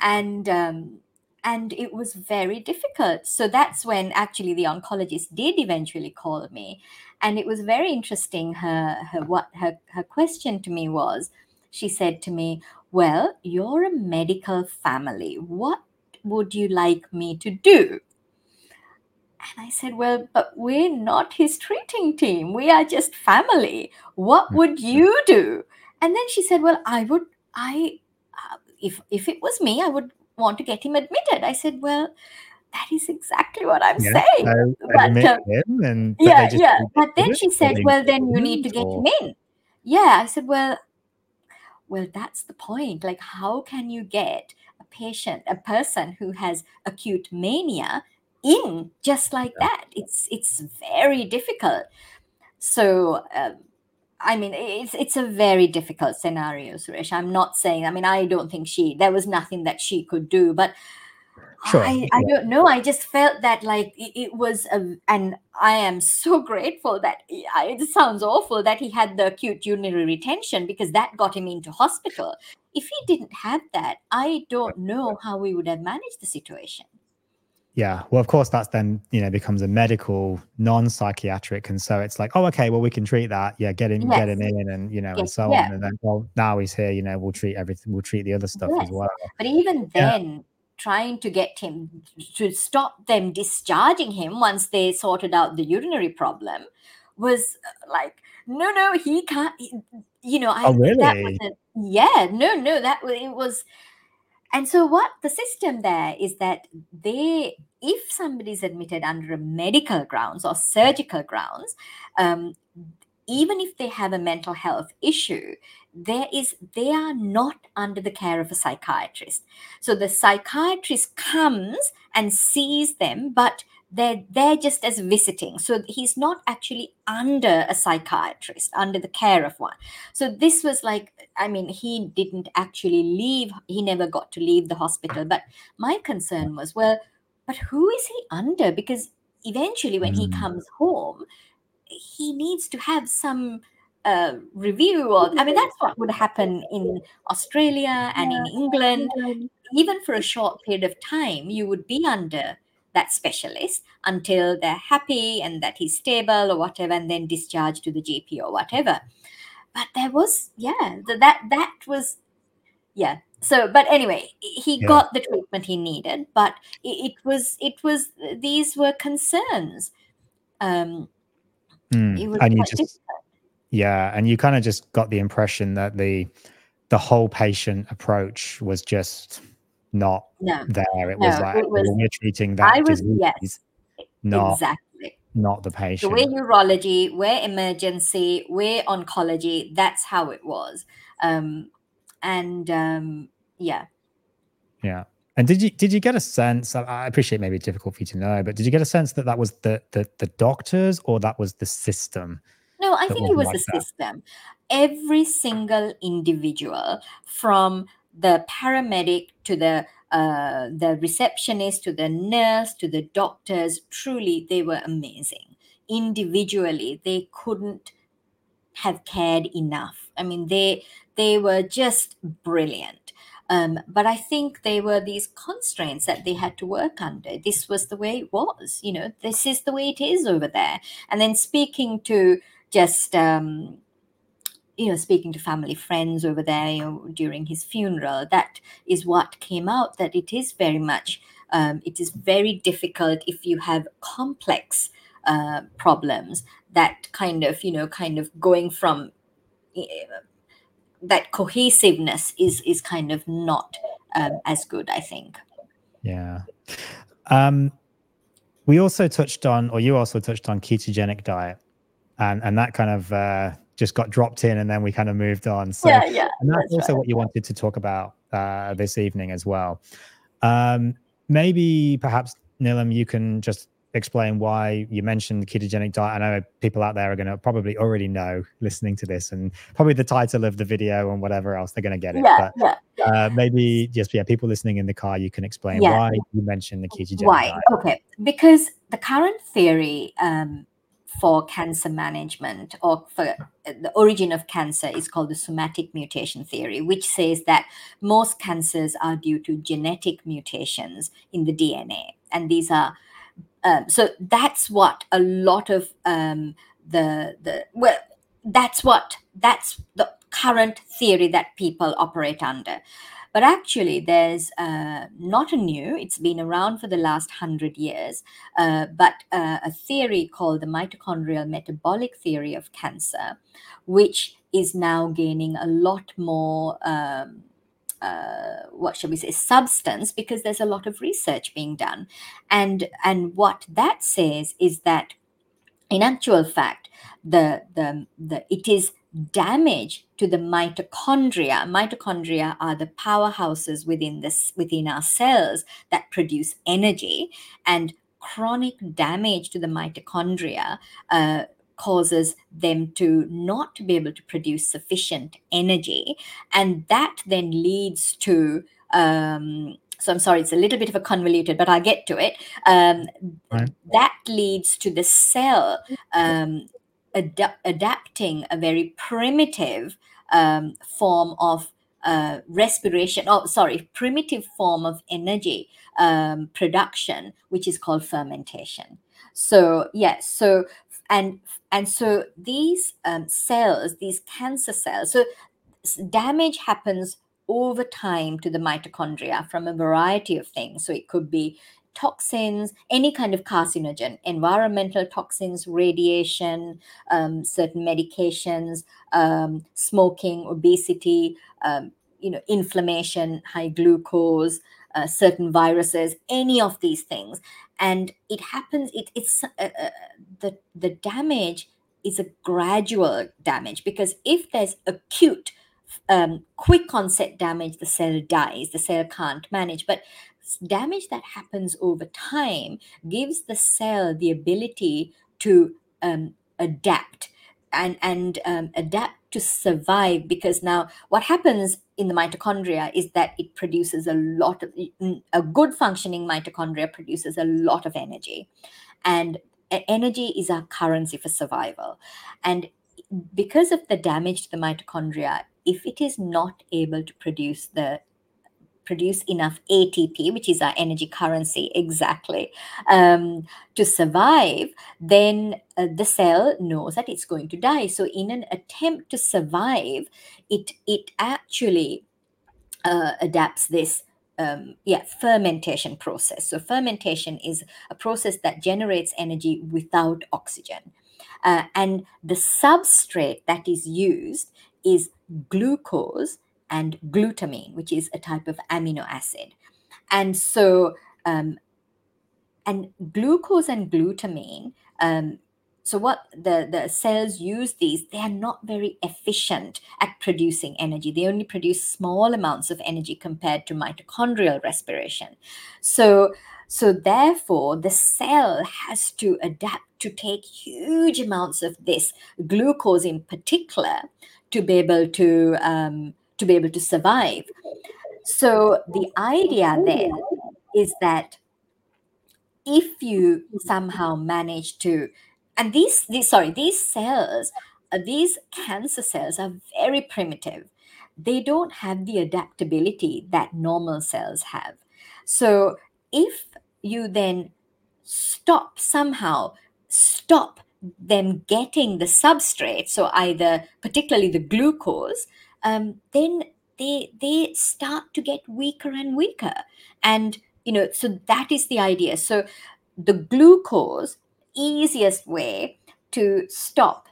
S1: And um, and it was very difficult. So that's when actually the oncologist did eventually call me. And it was very interesting her her what her, her question to me was she said to me well, you're a medical family. What would you like me to do? And I said, Well, but we're not his treating team. We are just family. What hmm. would you do? And then she said, Well, I would, I, uh, if, if it was me, I would want to get him admitted. I said, Well, that is exactly what I'm yeah, saying. but, uh, and, but yeah, yeah. But then she said, Well, then you need to get him in. Yeah. I said, Well, well, that's the point. Like, how can you get a patient, a person who has acute mania in just like that? It's it's very difficult. So, um, I mean, it's it's a very difficult scenario, Suresh. I'm not saying. I mean, I don't think she. There was nothing that she could do, but Sure. I, I don't know. I just felt that like it, it was, a, and I am so grateful that it sounds awful that he had the acute urinary retention because that got him into hospital. If he didn't have that, I don't know how we would have managed the situation.
S2: Yeah. Well, of course, that's then, you know, becomes a medical, non psychiatric. And so it's like, oh, okay, well, we can treat that. Yeah. Get him, yes. get him in and, you know, yes. and so yeah. on. And then, well, now he's here, you know, we'll treat everything, we'll treat the other stuff yes. as well.
S1: But even then, trying to get him to stop them discharging him once they sorted out the urinary problem was uh, like no no he can't you know
S2: I, oh, really? that was a,
S1: yeah no no that it was and so what the system there is that they if somebody's admitted under a medical grounds or surgical grounds um, even if they have a mental health issue there is they are not under the care of a psychiatrist so the psychiatrist comes and sees them but they're there just as visiting. So he's not actually under a psychiatrist, under the care of one. So this was like, I mean, he didn't actually leave, he never got to leave the hospital. But my concern was, well, but who is he under? Because eventually, when he
S2: Mm.
S1: comes home, he needs to have some uh, review or i mean that's what would happen in australia and in england. Even for a short period of time you would be under that specialist until they're happy and that he's stable or whatever and then discharged to the gp or whatever. But there was yeah th- that that was yeah. So but anyway he
S2: Yeah.
S1: got the treatment he needed but it, it was it was these were concerns. Um
S2: Mm.
S1: it was
S2: And you just
S1: difficult.
S2: yeah, and you kind of just got the impression that the the whole patient approach was just not
S1: no
S2: there. It was
S1: No,
S2: like
S1: it was-
S2: we're treating that
S1: I was-
S2: disease,
S1: yes,
S2: not
S1: exactly
S2: not the
S1: so
S2: patient.
S1: we're neurology we're emergency we're oncology that's how it was um and um yeah
S2: Yeah. And did you did you get a sense? I- appreciate maybe it's difficult for you to know, but did you get a sense that that was the the, the doctors or that was the system?
S1: No, I think it was
S2: wasn't
S1: the
S2: that.
S1: system. Every single individual, from the paramedic to the uh, the receptionist to the nurse to the doctors, truly they were amazing. Individually, they couldn't have cared enough. I mean, they they were just brilliant. Um, but I think they were these constraints that they had to work under. This was the way it was. You know, this is the way it is over there. And then speaking to just um, you know speaking to family friends over there you know, during his funeral that is what came out that it is very much um, it is very difficult if you have complex uh, problems that kind of you know kind of going from eh, that cohesiveness is is kind of not um, as good i think
S2: Yeah. Um, we also touched on, or you also touched on ketogenic diet, and and that kind of uh, just got dropped in, and then we kind of moved on. So,
S1: yeah
S2: and that's
S1: that's
S2: also
S1: right.
S2: what you wanted to talk about uh, this evening as well. Um, maybe perhaps Nelum, you can just explain why you mentioned the ketogenic diet. I know people out there are going to probably already know listening to this, and probably the title of the video and whatever else they're going to get it.
S1: yeah
S2: But
S1: yeah
S2: uh, maybe just yeah, people listening in the car, you can explain why you mentioned the ketogenic diet.
S1: Why?
S2: diet.
S1: Okay, because the current theory um, for cancer management or for uh, the origin of cancer is called the somatic mutation theory, which says that most cancers are due to genetic mutations in the DNA. And these are, um, so that's what a lot of um, the, the, well, that's what, that's the current theory that people operate under. But actually, there's uh, not a new, it's been around for the last hundred years, uh, but uh, a theory called the mitochondrial metabolic theory of cancer, which is now gaining a lot more. Um, uh, what shall we say substance because there's a lot of research being done. And and what that says is that in actual fact the the, the it is damage to the mitochondria. Mitochondria are the powerhouses within this within our cells that produce energy and chronic damage to the mitochondria uh, causes them to not be able to produce sufficient energy. And that then leads to um, so i'm sorry it's a little bit of a convoluted but i'll get to it. Um,
S2: Right.
S1: that leads to the cell um, ad- adapting a very primitive um, form of uh, respiration oh sorry primitive form of energy um, production which is called fermentation. So yes so and and so these um, cells these cancer cells so damage happens over time to the mitochondria from a variety of things. So it could be toxins any kind of carcinogen environmental toxins radiation um, certain medications um, smoking obesity um, you know inflammation high glucose uh, certain viruses any of these things. And it happens it, it's uh, uh, the the damage is a gradual damage because if there's acute um, quick onset damage the cell dies the cell can't manage. But damage that happens over time gives the cell the ability to um, adapt and and um, adapt to survive because now what happens in the mitochondria is that it produces a lot of a good functioning mitochondria produces a lot of energy. And energy is our currency for survival. And because of the damage to the mitochondria if it is not able to produce the produce enough ATP, which is our energy currency exactly, um, to survive, then uh, the cell knows that it's going to die. So, in an attempt to survive, it it actually uh, adapts this. Um, yeah, fermentation process. So, fermentation is a process that generates energy without oxygen. Uh, and the substrate that is used is glucose and glutamine, which is a type of amino acid. And so, um, and glucose and glutamine, um, so what the, the cells use these, they are not very efficient at producing energy. They only produce small amounts of energy compared to mitochondrial respiration. So, so therefore, the cell has to adapt to take huge amounts of this glucose in particular to be able to um, to be able to survive. So the idea then is that if you somehow manage to, and these, these sorry, these cells, uh, these cancer cells are very primitive. They don't have the adaptability that normal cells have. So if you then stop somehow, stop them getting the substrate, so either particularly the glucose, um, then they they start to get weaker and weaker. And you know so that is the idea. So the glucose easiest way to stop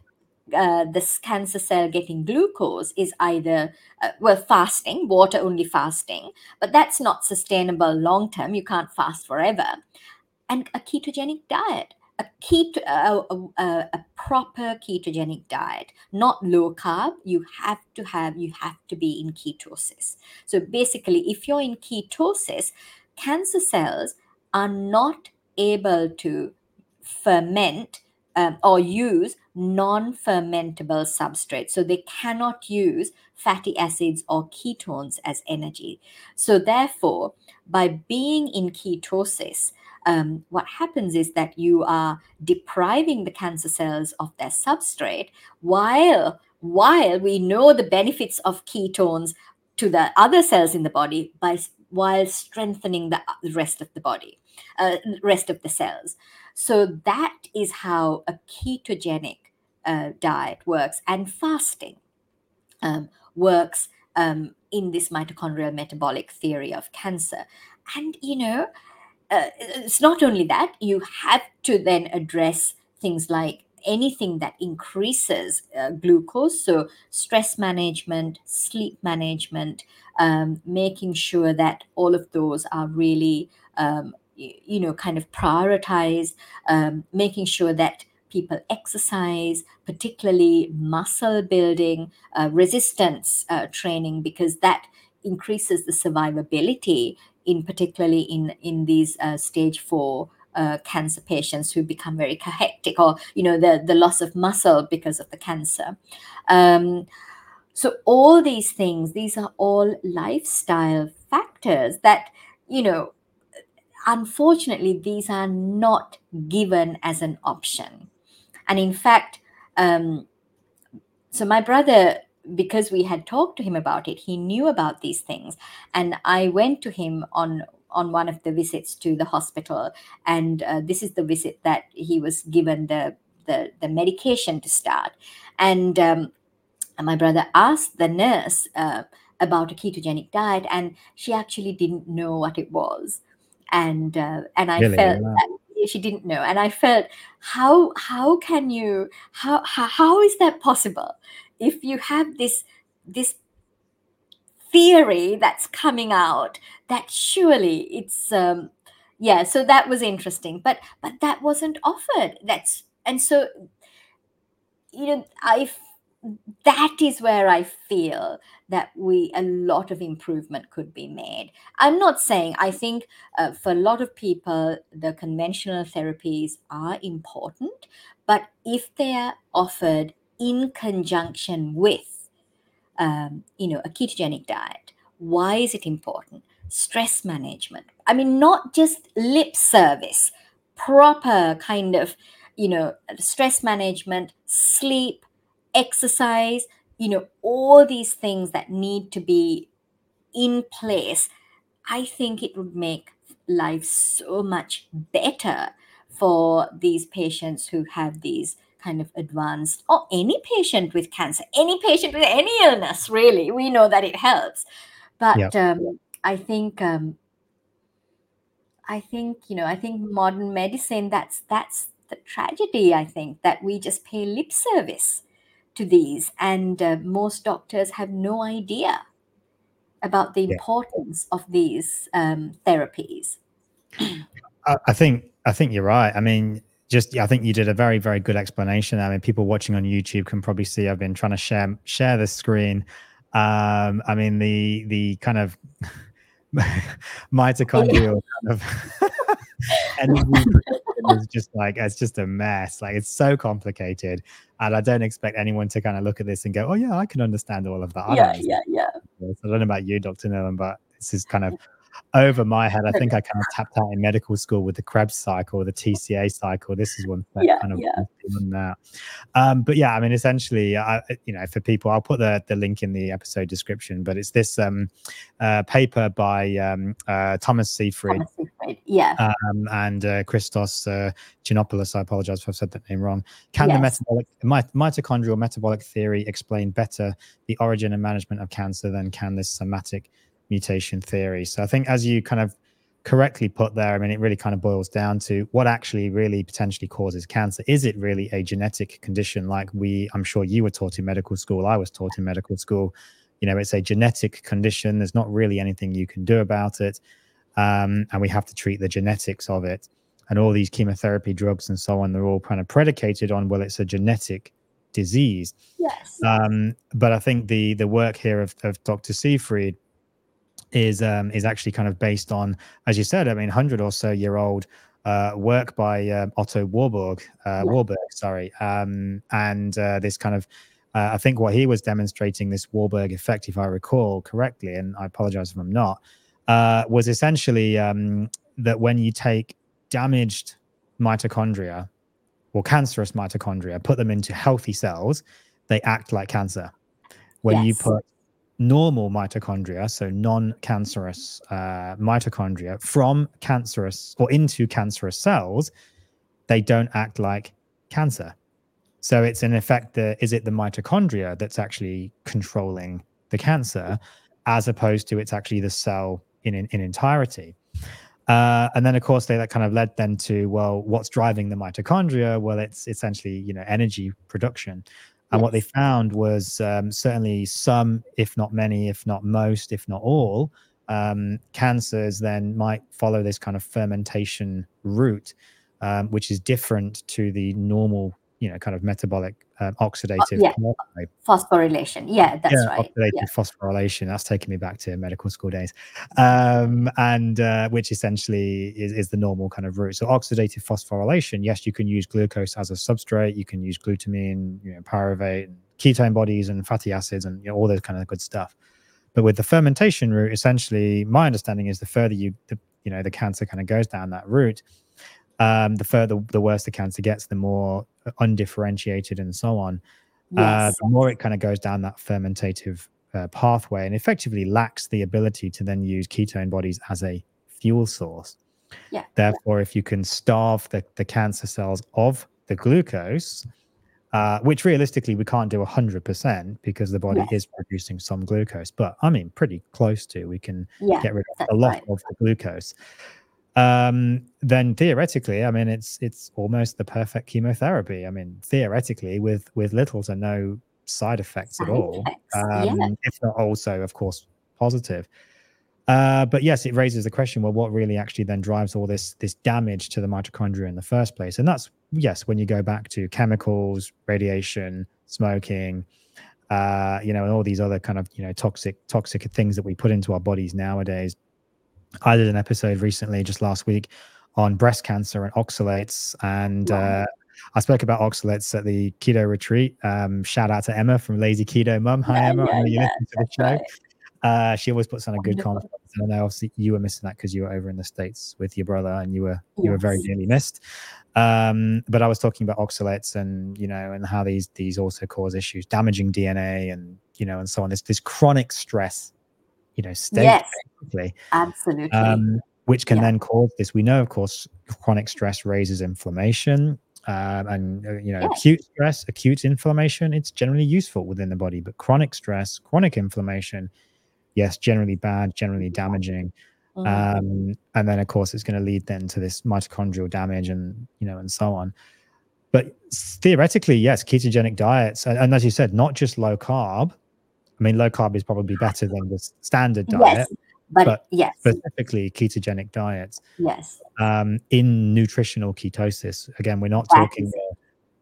S1: uh, this cancer cell getting glucose is either uh, well fasting water only fasting but that's not sustainable long term. You can't fast forever. And a ketogenic diet a keto a, a, a, proper ketogenic diet not low carb. You have to have you have to be in ketosis. So basically if you're in ketosis cancer cells are not able to ferment um, or use non-fermentable substrates. So they cannot use fatty acids or ketones as energy. So therefore by being in ketosis um, what happens is that you are depriving the cancer cells of their substrate while while we know the benefits of ketones to the other cells in the body by while strengthening the rest of the body uh, rest of the cells. So that is how a ketogenic uh, diet works and fasting um, works um, in this mitochondrial metabolic theory of cancer. And you know uh, it's not only that, you have to then address things like anything that increases uh, glucose. So, stress management, sleep management, um, making sure that all of those are really, um, you know, kind of prioritized, um, making sure that people exercise, particularly muscle building, uh, resistance uh, training, because that increases the survivability in particularly in in these uh, stage four uh, cancer patients who become very cachectic or you know the the loss of muscle because of the cancer. Um, so all these things these are all lifestyle factors that you know unfortunately these are not given as an option. And in fact um, so my brother because we had talked to him about it, he knew about these things. And I went to him on on one of the visits to the hospital, and uh, this is the visit that he was given the the, the medication to start. And um, my brother asked the nurse uh, about a ketogenic diet, and she actually didn't know what it was. And uh, and I really? felt that she didn't know and i felt how how can you how how, how is that possible if you have this this theory that's coming out that surely it's um yeah so that was interesting but but that wasn't offered that's and so you know i that is where I feel that we a lot of improvement could be made. I'm not saying I think uh, for a lot of people the conventional therapies are important, but if they are offered in conjunction with, um, you know, a ketogenic diet, why is it important? Stress management. I mean, not just lip service, proper kind of, you know, stress management, sleep exercise, you know, all these things that need to be in place, I think it would make life so much better for these patients who have these kind of advanced, or any patient with cancer, any patient with any illness, really. We know that it helps. But um, I think um, I think you know I think modern medicine that's that's the tragedy I think that we just pay lip service to these, and uh, most doctors have no idea about the importance yeah. of these um, therapies.
S2: I think I think you're right. I mean, just yeah, I think you did a very very good explanation. I mean, people watching on YouTube can probably see I've been trying to share share the screen. Um, I mean, the the kind of mitochondrial kind of energy is just like it's just a mess. Like it's so complicated, and I don't expect anyone to kind of look at this and go, "Oh yeah, I can understand all of that." I
S1: yeah, yeah, yeah.
S2: I don't know about you, Dr. Nelum, but this is kind of over my head. I think I kind of tapped out in medical school with the Krebs cycle, the TCA cycle. This is one
S1: that yeah,
S2: kind of
S1: yeah.
S2: on that. Um, but yeah, I mean, essentially, I, you know, for people, I'll put the the link in the episode description. But it's this um, uh, paper by um, uh, Thomas Seyfried,
S1: Thomas Seyfried. yeah,
S2: um, and uh, Christos uh, Chinopoulos. I apologize if I've said that name wrong. Can yes. the metabolic my, mitochondrial metabolic theory explain better the origin and management of cancer than can this somatic mutation theory. So I think as you kind of correctly put there, I mean, it really kind of boils down to what actually really potentially causes cancer. Is it really a genetic condition like we, I'm sure you were taught in medical school, I was taught in medical school? You know, it's a genetic condition. There's not really anything you can do about it. Um, and we have to treat the genetics of it. And all these chemotherapy drugs and so on, they're all kind of predicated on, well, it's a genetic disease.
S1: Yes.
S2: Um, but I think the the work here of, of Dr. Seyfried is um, is actually kind of based on, as you said, I mean, hundred or so year old uh, work by uh, Otto Warburg, uh, Warburg, sorry, um, and uh, this kind of. Uh, I think what he was demonstrating, this Warburg effect, if I recall correctly, and I apologize if I'm not, uh, was essentially um, that when you take damaged mitochondria or cancerous mitochondria, put them into healthy cells, they act like cancer. When yes. you put normal mitochondria, so non-cancerous uh, mitochondria, from cancerous or into cancerous cells, they don't act like cancer. So it's in effect the is it the mitochondria that's actually controlling the cancer, as opposed to it's actually the cell in in, in entirety. Uh, and then of course they that kind of led then to well, what's driving the mitochondria? Well, it's essentially you know energy production. And yes. what they found was um, certainly some, if not many, if not most, if not all, um, cancers then might follow this kind of fermentation route, um, which is different to the normal, you know, kind of metabolic um, oxidative
S1: uh, yeah. phosphorylation. Yeah, that's yeah, right.
S2: Oxidative
S1: yeah.
S2: phosphorylation. That's taking me back to medical school days, um, and uh, which essentially is, is the normal kind of route. So oxidative phosphorylation. Yes, you can use glucose as a substrate. You can use glutamine, you know, pyruvate, ketone bodies, and fatty acids, and you know, all those kind of good stuff. But with the fermentation route, essentially, my understanding is the further you, the, you know, the cancer kind of goes down that route, um, the further the worse the cancer gets, the more undifferentiated and so on. Uh, yes. Uh, the more it kind of goes down that fermentative uh, pathway and effectively lacks the ability to then use ketone bodies as a fuel source.
S1: Yeah.
S2: Therefore, if you can starve the, the cancer cells of the glucose, uh, which realistically we can't do 100% because the body yes. is producing some glucose, but I mean, pretty close to, we can yeah, get rid of a lot right. of the glucose um, then theoretically, I mean, it's it's almost the perfect chemotherapy. I mean, theoretically, with with little to no side effects side at all, effects, um, yeah. if not also, of course, positive. Uh, but yes, it raises the question: Well, what really actually then drives all this this damage to the mitochondria in the first place? And that's yes, when you go back to chemicals, radiation, smoking, uh, you know, and all these other kind of you know toxic toxic things that we put into our bodies nowadays. I did an episode recently, just last week, on breast cancer and oxalates, and uh, I spoke about oxalates at the keto retreat. Um, shout out to Emma from Lazy Keto Mum. Hi,
S1: Yeah,
S2: Emma.
S1: Yeah,
S2: you
S1: yeah,
S2: to the show.
S1: right.
S2: Uh, she always puts on a good conference, and I know obviously you were missing that because you were over in the states with your brother, and you were you were very
S1: Yes.
S2: dearly missed. Um, but I was talking about oxalates and you know and how these these also cause issues, damaging DNA, and you know and so on. This this chronic stress, you know, state
S1: Yes,
S2: basically,
S1: absolutely.
S2: um, which can
S1: Yeah.
S2: then cause this. We know, of course, chronic stress raises inflammation. Um, and uh, you know, acute stress, acute inflammation, it's generally useful within the body, but chronic stress, chronic inflammation, yes, generally bad, generally damaging.
S1: Mhm.
S2: Um, and then, of course, it's going to lead then to this mitochondrial damage, and you know, and so on. But theoretically, yes, ketogenic diets, and, and as you said, not just low carb. I mean, low carb is probably better than the standard diet,
S1: yes, but,
S2: but
S1: yes,
S2: specifically ketogenic diets
S1: yes,
S2: um, in nutritional ketosis. Again, we're not
S1: That
S2: talking
S1: is-
S2: uh,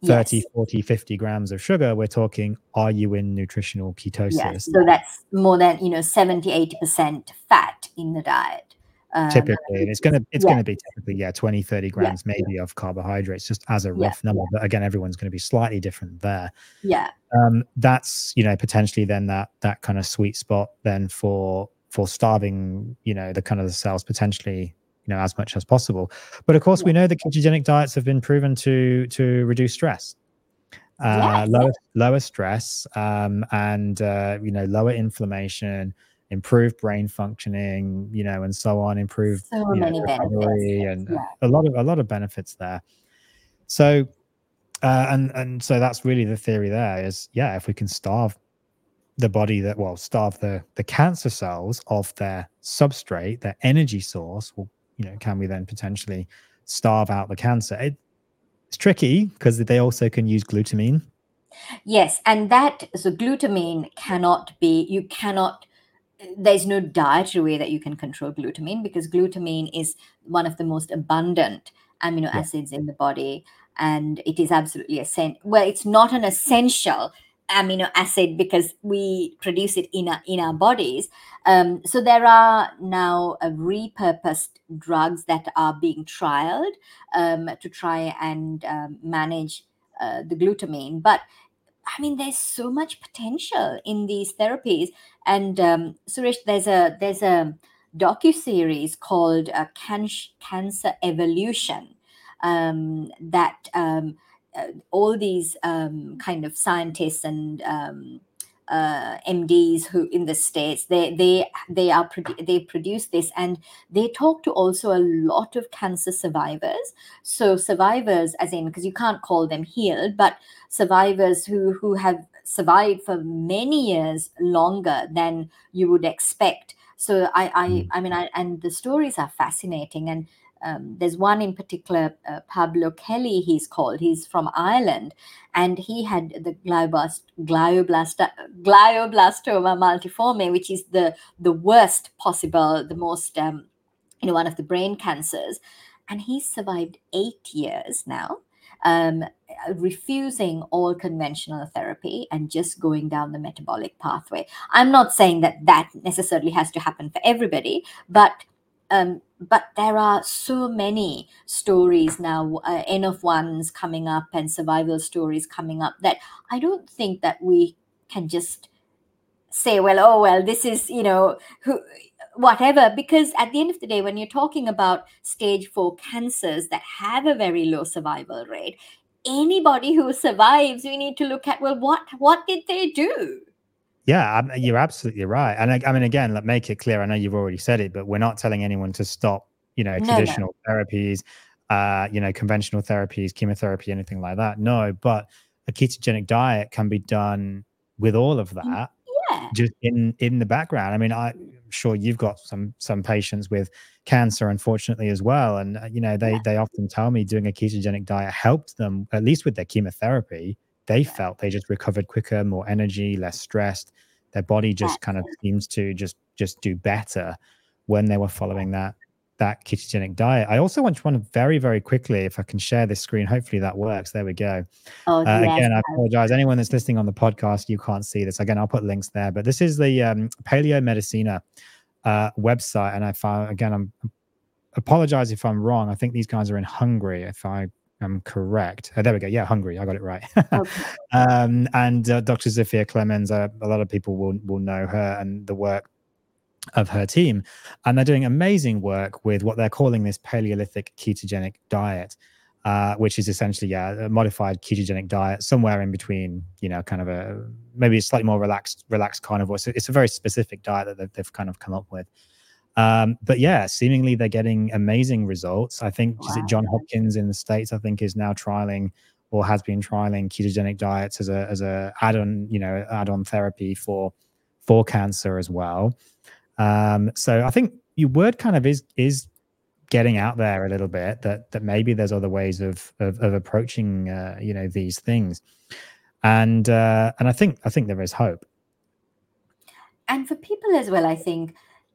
S2: 30,
S1: yes,
S2: 40, 50 grams of sugar. We're talking, are you in nutritional ketosis?
S1: yes. So that's more than you know 70 80 percent fat in the diet. Um,
S2: typically and it's going to it's
S1: yeah.
S2: going to be typically yeah 20 30 grams maybe of carbohydrates just as a
S1: Yeah,
S2: rough number but again everyone's going to be slightly different there.
S1: Yeah,
S2: um that's you know potentially then that that kind of sweet spot then for for starving you know the kind of the cells potentially you know as much as possible. But of course we know that ketogenic diets have been proven to to reduce stress. Uh
S1: Yes.
S2: lower lower stress um and uh you know lower inflammation improve brain functioning you know and so on improve
S1: so
S2: know,
S1: many benefits.
S2: and
S1: yeah.
S2: a lot of a lot of benefits there so uh and and so that's really the theory there is yeah if we can starve the body that well starve the the cancer cells of their substrate their energy source well you know can we then potentially starve out the cancer it, it's tricky because they also can use glutamine
S1: Yes, and that so glutamine cannot be you cannot there's no dietary way that you can control glutamine because glutamine is one of the most abundant amino
S2: Yeah.
S1: acids in the body and it is absolutely essential well it's not an essential amino acid because we produce it in our, in our bodies um, so there are now uh, repurposed drugs that are being trialed um, to try and um, manage uh, the glutamine but I mean, there's so much potential in these therapies. And um, Suresh, there's a there's a docu series called uh, Can- Cancer Evolution um, that um, uh, all these um, kind of scientists and um, uh, MDs who in the states they they they are they produce this and they talk to also a lot of cancer survivors. So survivors, as in because you can't call them healed, but survivors who who have survived for many years longer than you would expect so i i
S2: Mm.
S1: i mean I, and the stories are fascinating and um, there's one in particular uh, pablo kelly he's called he's from ireland and he had the glioblast, glioblast, glioblastoma multiforme which is the the worst possible the most um, you know one of the brain cancers and he's survived eight years now um, refusing all conventional therapy and just going down the metabolic pathway. I'm not saying that that necessarily has to happen for everybody, but um, but there are so many stories now, uh, N of ones coming up and survival stories coming up that I don't think that we can just say, well, oh well, this is you know who whatever. Because at the end of the day when you're talking about stage 4 cancers that have a very low survival rate anybody who survives we need to look at well what what did they do
S2: Yeah, I'm- you're absolutely right. And I, I mean, again, like make it clear. I know you've already said it, but we're not telling anyone to stop, you know,
S1: No, no.
S2: traditional therapies, uh, you know, conventional therapies, chemotherapy, anything like that. No, but a ketogenic diet can be done with all of that
S1: yeah
S2: just in in the background. I mean, I'm sure you've got some some patients with cancer, unfortunately, as well, and uh, you know, they
S1: Yeah.
S2: they often tell me doing a ketogenic diet helped them at least with their chemotherapy. They felt they just recovered quicker, more energy, less stressed. Their body just kind of seems to just just do better when they were following that that ketogenic diet. I also want to very, very quickly, if I can share this screen, hopefully that works. There we go. Oh, uh, yes, again, I apologize. Anyone that's listening on the podcast, you can't see this. Again, I'll put links there. But this is the um, Paleo Medicina uh, website, and I found again, I'm apologize if I'm wrong. I think these guys are in Hungary, if I am correct. Oh, there we go. Yeah, Hungary. I got it right. Okay. um, and uh, Dr. Zsófia Clemens, uh, a lot of people will will know her and the work of her team. And they're doing amazing work with what they're calling this Paleolithic ketogenic diet, uh, which is essentially yeah, a modified ketogenic diet, somewhere in between, you know, kind of a maybe a slightly more relaxed, relaxed carnivore. So it's a very specific diet that they've, they've kind of come up with. Um, but yeah, seemingly they're getting amazing results. I think wow. is it John Hopkins in the States, I think, is now trialing or has been trialing ketogenic diets as a as a add-on, you know, add-on therapy for for cancer as well. Um, so I think your word kind of is is getting out there a little bit that that maybe there's other ways of of, of approaching uh, you know these things, and uh, and I think I think there is hope.
S1: And for people as well, I think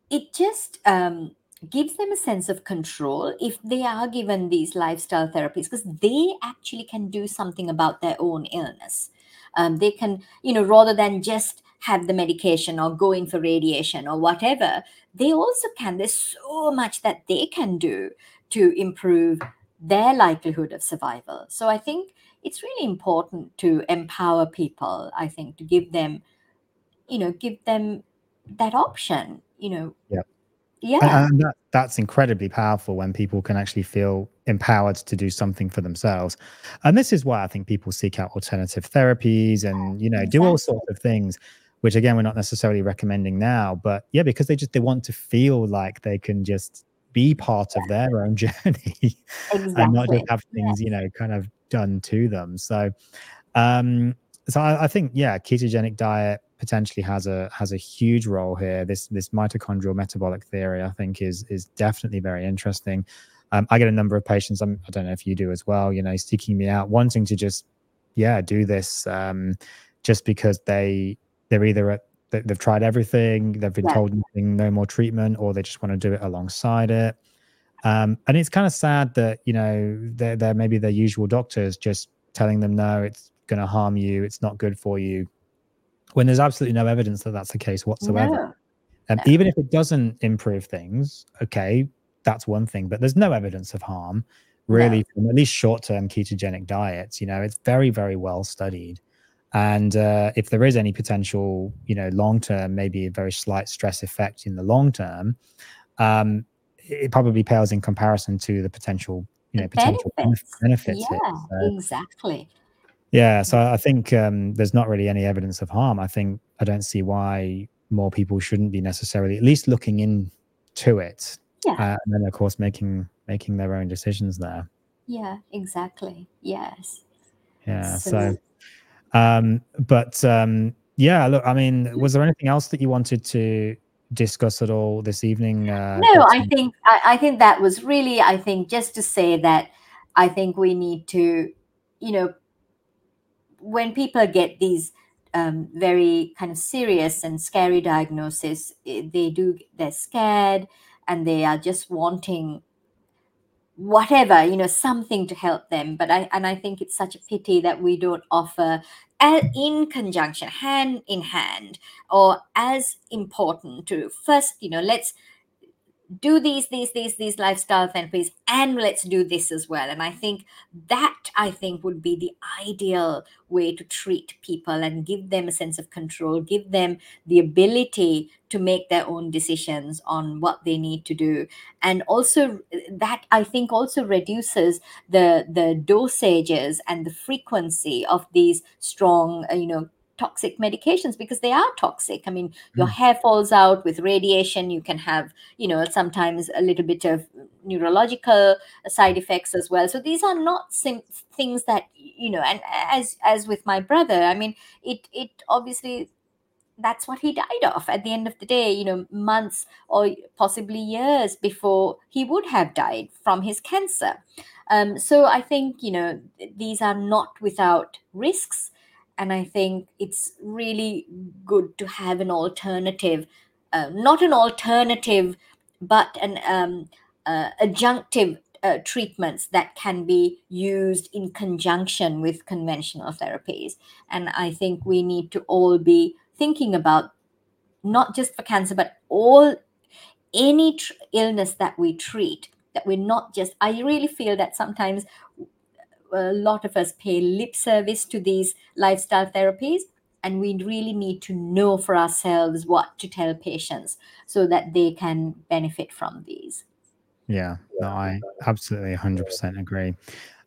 S1: it just um, gives them a sense of control if they are given these lifestyle therapies because they actually can do something about their own illness. Um, they can, you know, rather than just have the medication or go in for radiation or whatever, they also can. There's so much that they can do to improve their likelihood of survival. So I think it's really important to empower people, I think, to give them, you know, give them that option, you know.
S2: Yeah.
S1: Yeah.
S2: And that, that's incredibly powerful when people can actually feel empowered to do something for themselves. And this is why I think people seek out alternative therapies and, you know, exactly. do all sorts of things which again we're not necessarily recommending now but yeah because they just they want to feel like they can just be part of their own journey exactly. and not just have things yeah. you know kind of done to them so um so I, I, think yeah ketogenic diet potentially has a has a huge role here this this mitochondrial metabolic theory i think is is definitely very interesting um, i get a number of patients I'm, i don't know if you do as well you know seeking me out wanting to just yeah do this um just because they they're either at they've tried everything, they've been yeah. told nothing, no more treatment, or they just want to do it alongside it. Um, and it's kind of sad that you know they're, they're maybe their usual doctors just telling them no, it's going to harm you, it's not good for you, when there's absolutely no evidence that that's the case whatsoever. No. Um, no. Even if it doesn't improve things, okay, that's one thing, but there's no evidence of harm really no. from at least short-term ketogenic diets. You know, it's very, very well studied. And uh, if there is any potential, you know, long term, maybe a very slight stress effect in the long term, um, it probably pales in comparison to the potential, you know, potential benefits. benefits
S1: yeah, so, exactly.
S2: Yeah, so I think um, there's not really any evidence of harm. I think I don't see why more people shouldn't be necessarily at least looking into it,
S1: yeah. Uh,
S2: and then of course making making their own decisions there.
S1: Yeah, exactly. Yes.
S2: Yeah. so, so um, but um, yeah, look, I mean, was there anything else that you wanted to discuss at all this evening?
S1: Uh, no, I think I, I think that was really, I think, just to say that I think we need to, you know, when people get these um, very kind of serious and scary diagnosis, eh, they do they're scared and they are just wanting whatever you know something to help them. But i and i think it's such a pity that we don't offer in conjunction hand in hand or as important to first you know let's do these these these these lifestyle therapies and let's do this as well. And i think that i think would be the ideal way to treat people and give them a sense of control give them the ability to make their own decisions on what they need to do. And also that i think also reduces the the dosages and the frequency of these strong uh, you know toxic medications because they are toxic. I mean, your mm. hair falls out with radiation. You can have, you know, sometimes a little bit of neurological side effects as well. So these are not sim- things that you know. And as as with my brother, I mean, it it obviously that's what he died of at the end of the day you know months or possibly years before he would have died from his cancer um, so i think you know these are not without risks and I think it's really good to have an alternative, uh, not an alternative, but an um, uh, adjunctive uh, treatments that can be used in conjunction with conventional therapies. And I think we need to all be thinking about not just for cancer, but all any tr- illness that we treat, that we're not just, I really feel that sometimes a lot of us pay lip service to these lifestyle therapies and we really need to know for ourselves what to tell patients so that they can benefit from these.
S2: Yeah. No i absolutely 100% agree.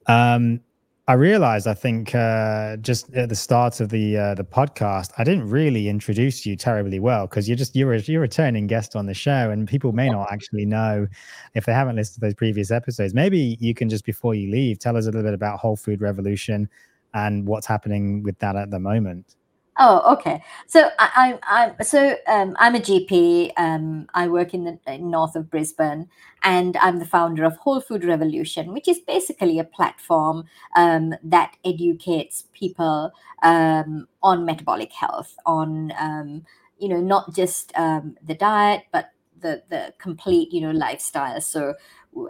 S2: Um I realized, I think, uh, just at the start of the uh, the podcast, I didn't really introduce you terribly well because you're just you're a, you're a returning guest on the show, and people may not actually know if they haven't listened to those previous episodes. Maybe you can just before you leave tell us a little bit about Whole Food Revolution and what's happening with that at the moment.
S1: Oh, okay. So I, I, I so um, I'm a GP. Um, I work in the in north of Brisbane, and I'm the founder of Whole Food Revolution, which is basically a platform um, that educates people um, on metabolic health, on um, you know not just um, the diet, but the the complete you know lifestyle. So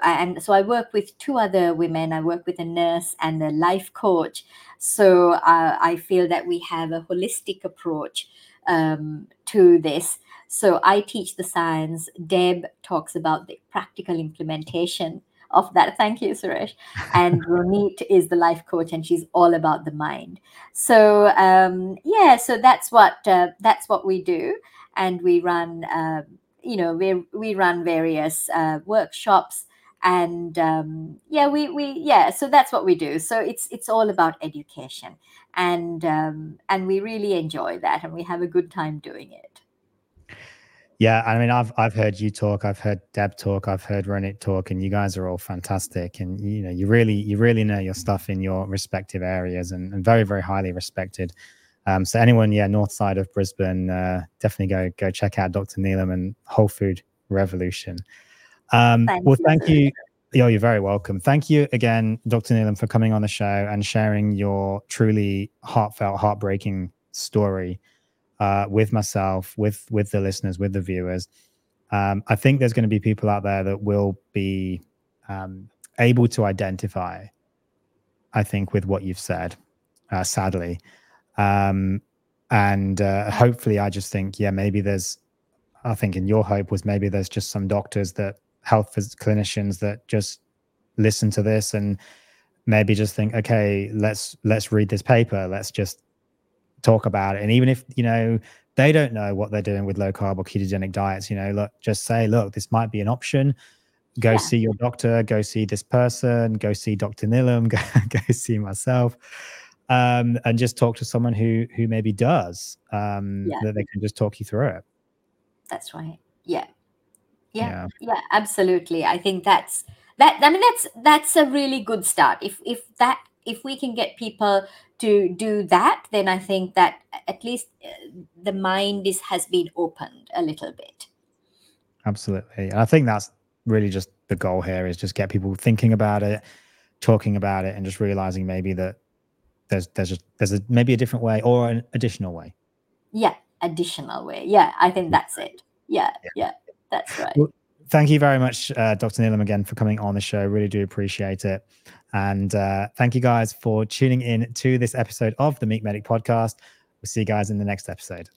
S1: and so I work with two other women. I work with a nurse and a life coach. So uh, I feel that we have a holistic approach um, to this. So I teach the science. Deb talks about the practical implementation of that. Thank you, Suresh. And Ronit is the life coach, and she's all about the mind. So um, yeah, so that's what uh, that's what we do, and we run. Uh, you know, we we run various uh, workshops and um, yeah we we yeah so that's what we do. So it's it's all about education. And um, and we really enjoy that and we have a good time doing it.
S2: Yeah i mean i've i've heard you talk i've heard deb talk i've heard renit talk and you guys are all fantastic. And you know you really you really know your stuff in your respective areas and, and very very highly respected. Um, so anyone yeah north side of brisbane uh, definitely go go check out dr Nelum and whole food revolution um, thank well, thank you. Oh, you're very welcome. Thank you again, Dr. Nelum, for coming on the show and sharing your truly heartfelt, heartbreaking story uh, with myself, with with the listeners, with the viewers. Um, I think there's going to be people out there that will be um, able to identify. I think with what you've said, uh, sadly, um, and uh, hopefully, I just think, yeah, maybe there's. I think in your hope was maybe there's just some doctors that health clinicians that just listen to this and maybe just think okay let's let's read this paper. Let's just talk about it. And even if you know they don't know what they're doing with low carb or ketogenic diets you know look just say look this might be an option. Go yeah. see your doctor. Go see this person. Go see dr Nelum. Go, go see myself. Um, and just talk to someone who who maybe does um, yeah. that they can just talk you through it.
S1: That's right. Yeah yeah, yeah. yeah absolutely. I think that's that i mean that's that's a really good start. If if that if we can get people to do that then i think that at least uh, the mind is has been opened a little bit.
S2: Absolutely. I think that's really just the goal here is just get people thinking about it talking about it and just realizing maybe that there's there's a, there's a maybe a different way or an additional way.
S1: Yeah additional way. Yeah i think that's it. Yeah yeah, yeah. That's right. Well,
S2: thank you very much, uh, Dr. Nelum, again for coming on the show. Really do appreciate it. And uh, thank you guys for tuning in to this episode of the Meek Medic podcast. We'll see you guys in the next episode.